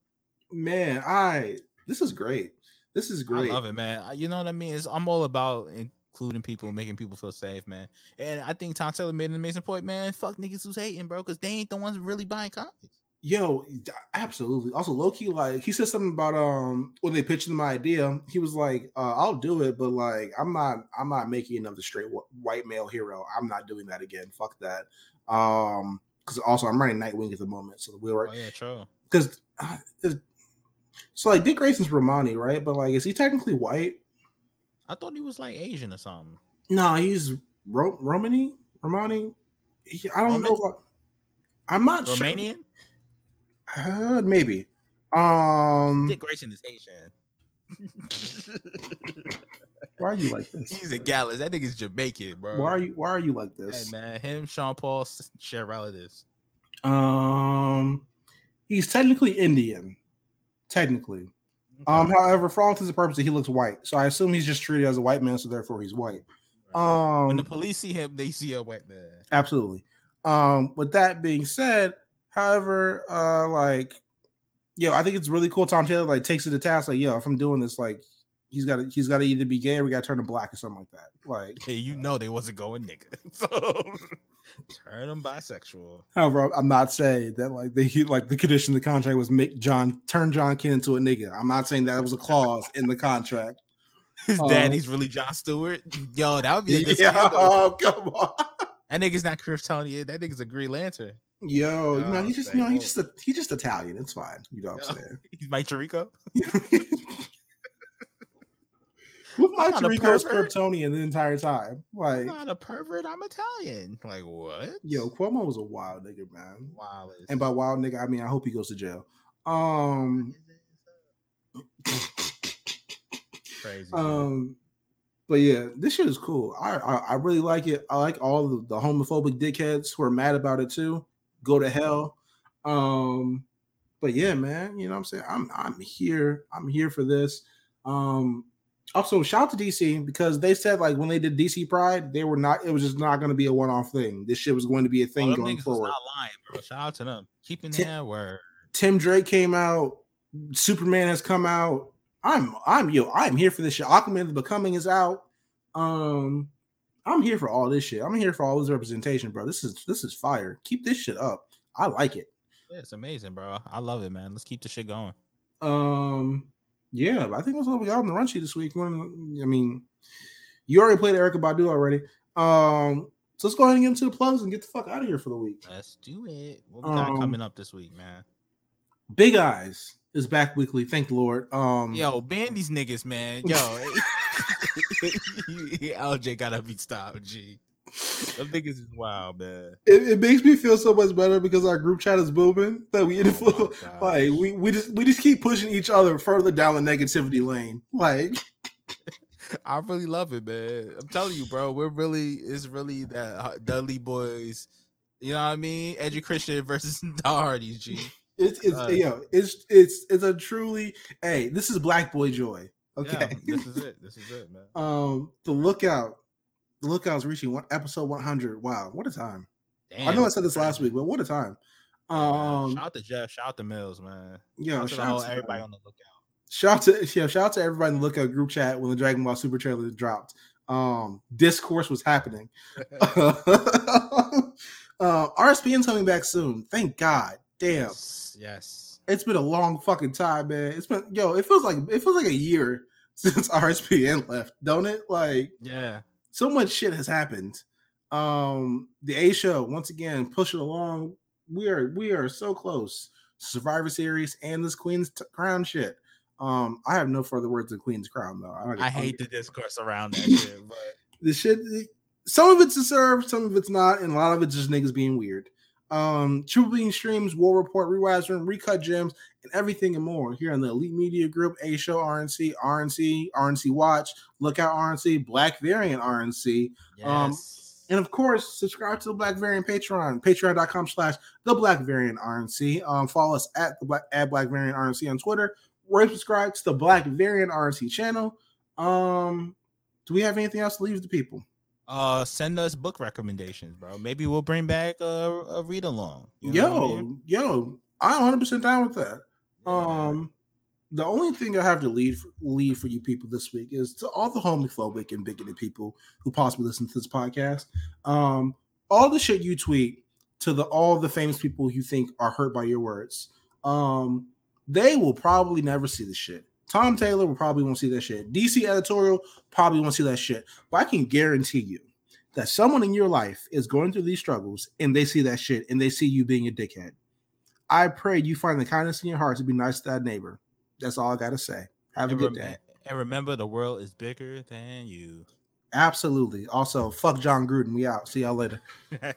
man, I this is great. This is great. I love it, man. You know what I mean? It's, I'm all about including people, making people feel safe, man. And I think Tom Taylor made an amazing point, man. Fuck niggas who's hating, bro, because they ain't the ones really buying comics. Yo, absolutely. Also, low key, like he said something about um when they pitched him the idea, he was like, uh, "I'll do it, but like I'm not, I'm not making another straight wh- white male hero. I'm not doing that again. Fuck that." Um, because also I'm running Nightwing at the moment, so we'll Oh yeah, true. because uh, so like Dick Grayson's Romani, right? But like, is he technically white? I thought he was like Asian or something. No, he's Ro- Romani. Romani. He, I don't know. Roman? What, I'm not sure. Romanian? Uh, maybe. Um, Dick Grayson is Asian. why are you like this? He's a Gallus. That nigga's Jamaican, bro. Why are you? Why are you like Hey this? man, him, Sean Paul share relatives. Um, he's technically Indian. Technically. Um, however, for all intents and purposes, he looks white. So I assume he's just treated as a white man, so therefore he's white. Um, when Um, the police see him, they see a white man. absolutely. Um, with that being said, however, uh, like, yo, I think it's really cool. Tom Taylor like takes it to task, like, yo, if I'm doing this, like, he's got to he's got to either be gay or we got to turn him black or something like that. Like, Hey, you know they wasn't going nigga. So turn him bisexual. However, I'm not saying that like they like the condition of the contract was make John turn Jon Kent into a nigga. I'm not saying that was a clause in the contract. His Oh. daddy's um, really John Stewart. Yo, that would be a good Yeah, oh come on, That nigga's not Kryptonian. That nigga's a Green Lantern. yo, you know he's just you know he's just a, he's just Italian. It's fine. You know what I'm saying? He's Mike Tirico. Who's my a Kryptonian the entire time? Like, I'm not a pervert. I'm Italian. Like what? yo, Cuomo was a wild nigga, man. wow. And by wild nigga, I mean I hope he goes to jail. Um, crazy. Um, but yeah, this shit is cool. I I, I really like it. I like all the, the homophobic dickheads who are mad about it too. Go to hell. Um, but yeah, man, you know what I'm saying? I'm I'm here. I'm here for this. Um, also shout out to DC because they said like when they did DC Pride, they were not. It was just not going to be a one off thing. This shit was going to be a thing going forward. not lying, bro. Shout out to them. Keeping Ti- their word. Tim Drake came out. Superman has come out. I'm I'm yo, I'm here for this shit. Aquaman the Becoming is out. Um, I'm here for all this shit. I'm here for all this representation, bro. This is this is fire. Keep this shit up. I like it. Yeah, it's amazing, bro. I love it, man. Let's keep the shit going. Um, yeah, I think that's what we got on the run sheet this week. I mean, you already played Erykah Badu already. Um, so let's go ahead and get into the plugs and get the fuck out of here for the week. Let's do it. What we got Um, coming up this week, man? Big Eyes is back weekly. Thank the Lord. Um, Yo, ban these niggas, man. Yo, LJ gotta be stopped, G. Them niggas is wild, man. it, it makes me feel so much better because our group chat is booming that we Oh like we, we just we just keep pushing each other further down the negativity lane. Like I really love it, man. I'm telling you, bro. We're really, it's really that uh, Dudley Boyz. You know what I mean? Edgy Christian versus the Hardys, G. it's it's Uh, yo, it's it's it's a truly hey, this is black boy joy. Okay. Yeah, this is it. This is it, man. um the lookout. The lookout's reaching one episode 100. Wow, what a time. I know I said this last week, but what a time. Um shout out to Jeff. Shout out to Mills, man. Yeah, Shout out to shout out to everybody on the lookout. Shout out to yeah, shout out to everybody in the lookout group chat when the Dragon Ball Super trailer dropped. Um, discourse was happening. uh, RSPN's coming back soon. Thank God. Damn, Yes, yes. it's been a long fucking time, man. It's been yo. It feels like it feels like a year since RSPN left, don't it? Like Yeah. So much shit has happened. Um, the A show once again pushing along. We are we are so close. Survivor Series and this Queen's t- Crown shit. Um, I have no further words than Queen's Crown though. I, I hate the discourse around that shit, but the shit. Some of it's deserved, some of it's not, and a lot of it's just niggas being weird. Um, True Being streams, War Report, Rewise Room, Recut Gems, and everything and more here on the Elite Media Group, A Show RNC, RNC, RNC Watch, Lookout RNC, Black Variant RNC, Um, yes. and of course, subscribe to the Black Variant Patreon, patreon.com slash the Black Variant RNC. Um, follow us at the Black at Black Variant RNC on Twitter. Or subscribe to the Black Variant RNC channel. Um, do we have anything else to leave the people? Uh send us book recommendations, bro. Maybe we'll bring back a, a read along. you know what I Yo, mean? yo, I'm 100 percent down with that. Um, the only thing I have to leave leave for you people this week is to all the homophobic and bigoted people who possibly listen to this podcast. Um, all the shit you tweet to the all the famous people you think are hurt by your words. Um, they will probably never see the shit. Tom Taylor will probably won't see that shit. DC editorial probably won't see that shit. But I can guarantee you that someone in your life is going through these struggles and they see that shit and they see you being a dickhead. I pray you find the kindness in your heart to be nice to that neighbor. That's all I gotta say. Have a good rem- day. and remember, the world is bigger than you. Absolutely. Also, fuck Jon Gruden. We out. See y'all later.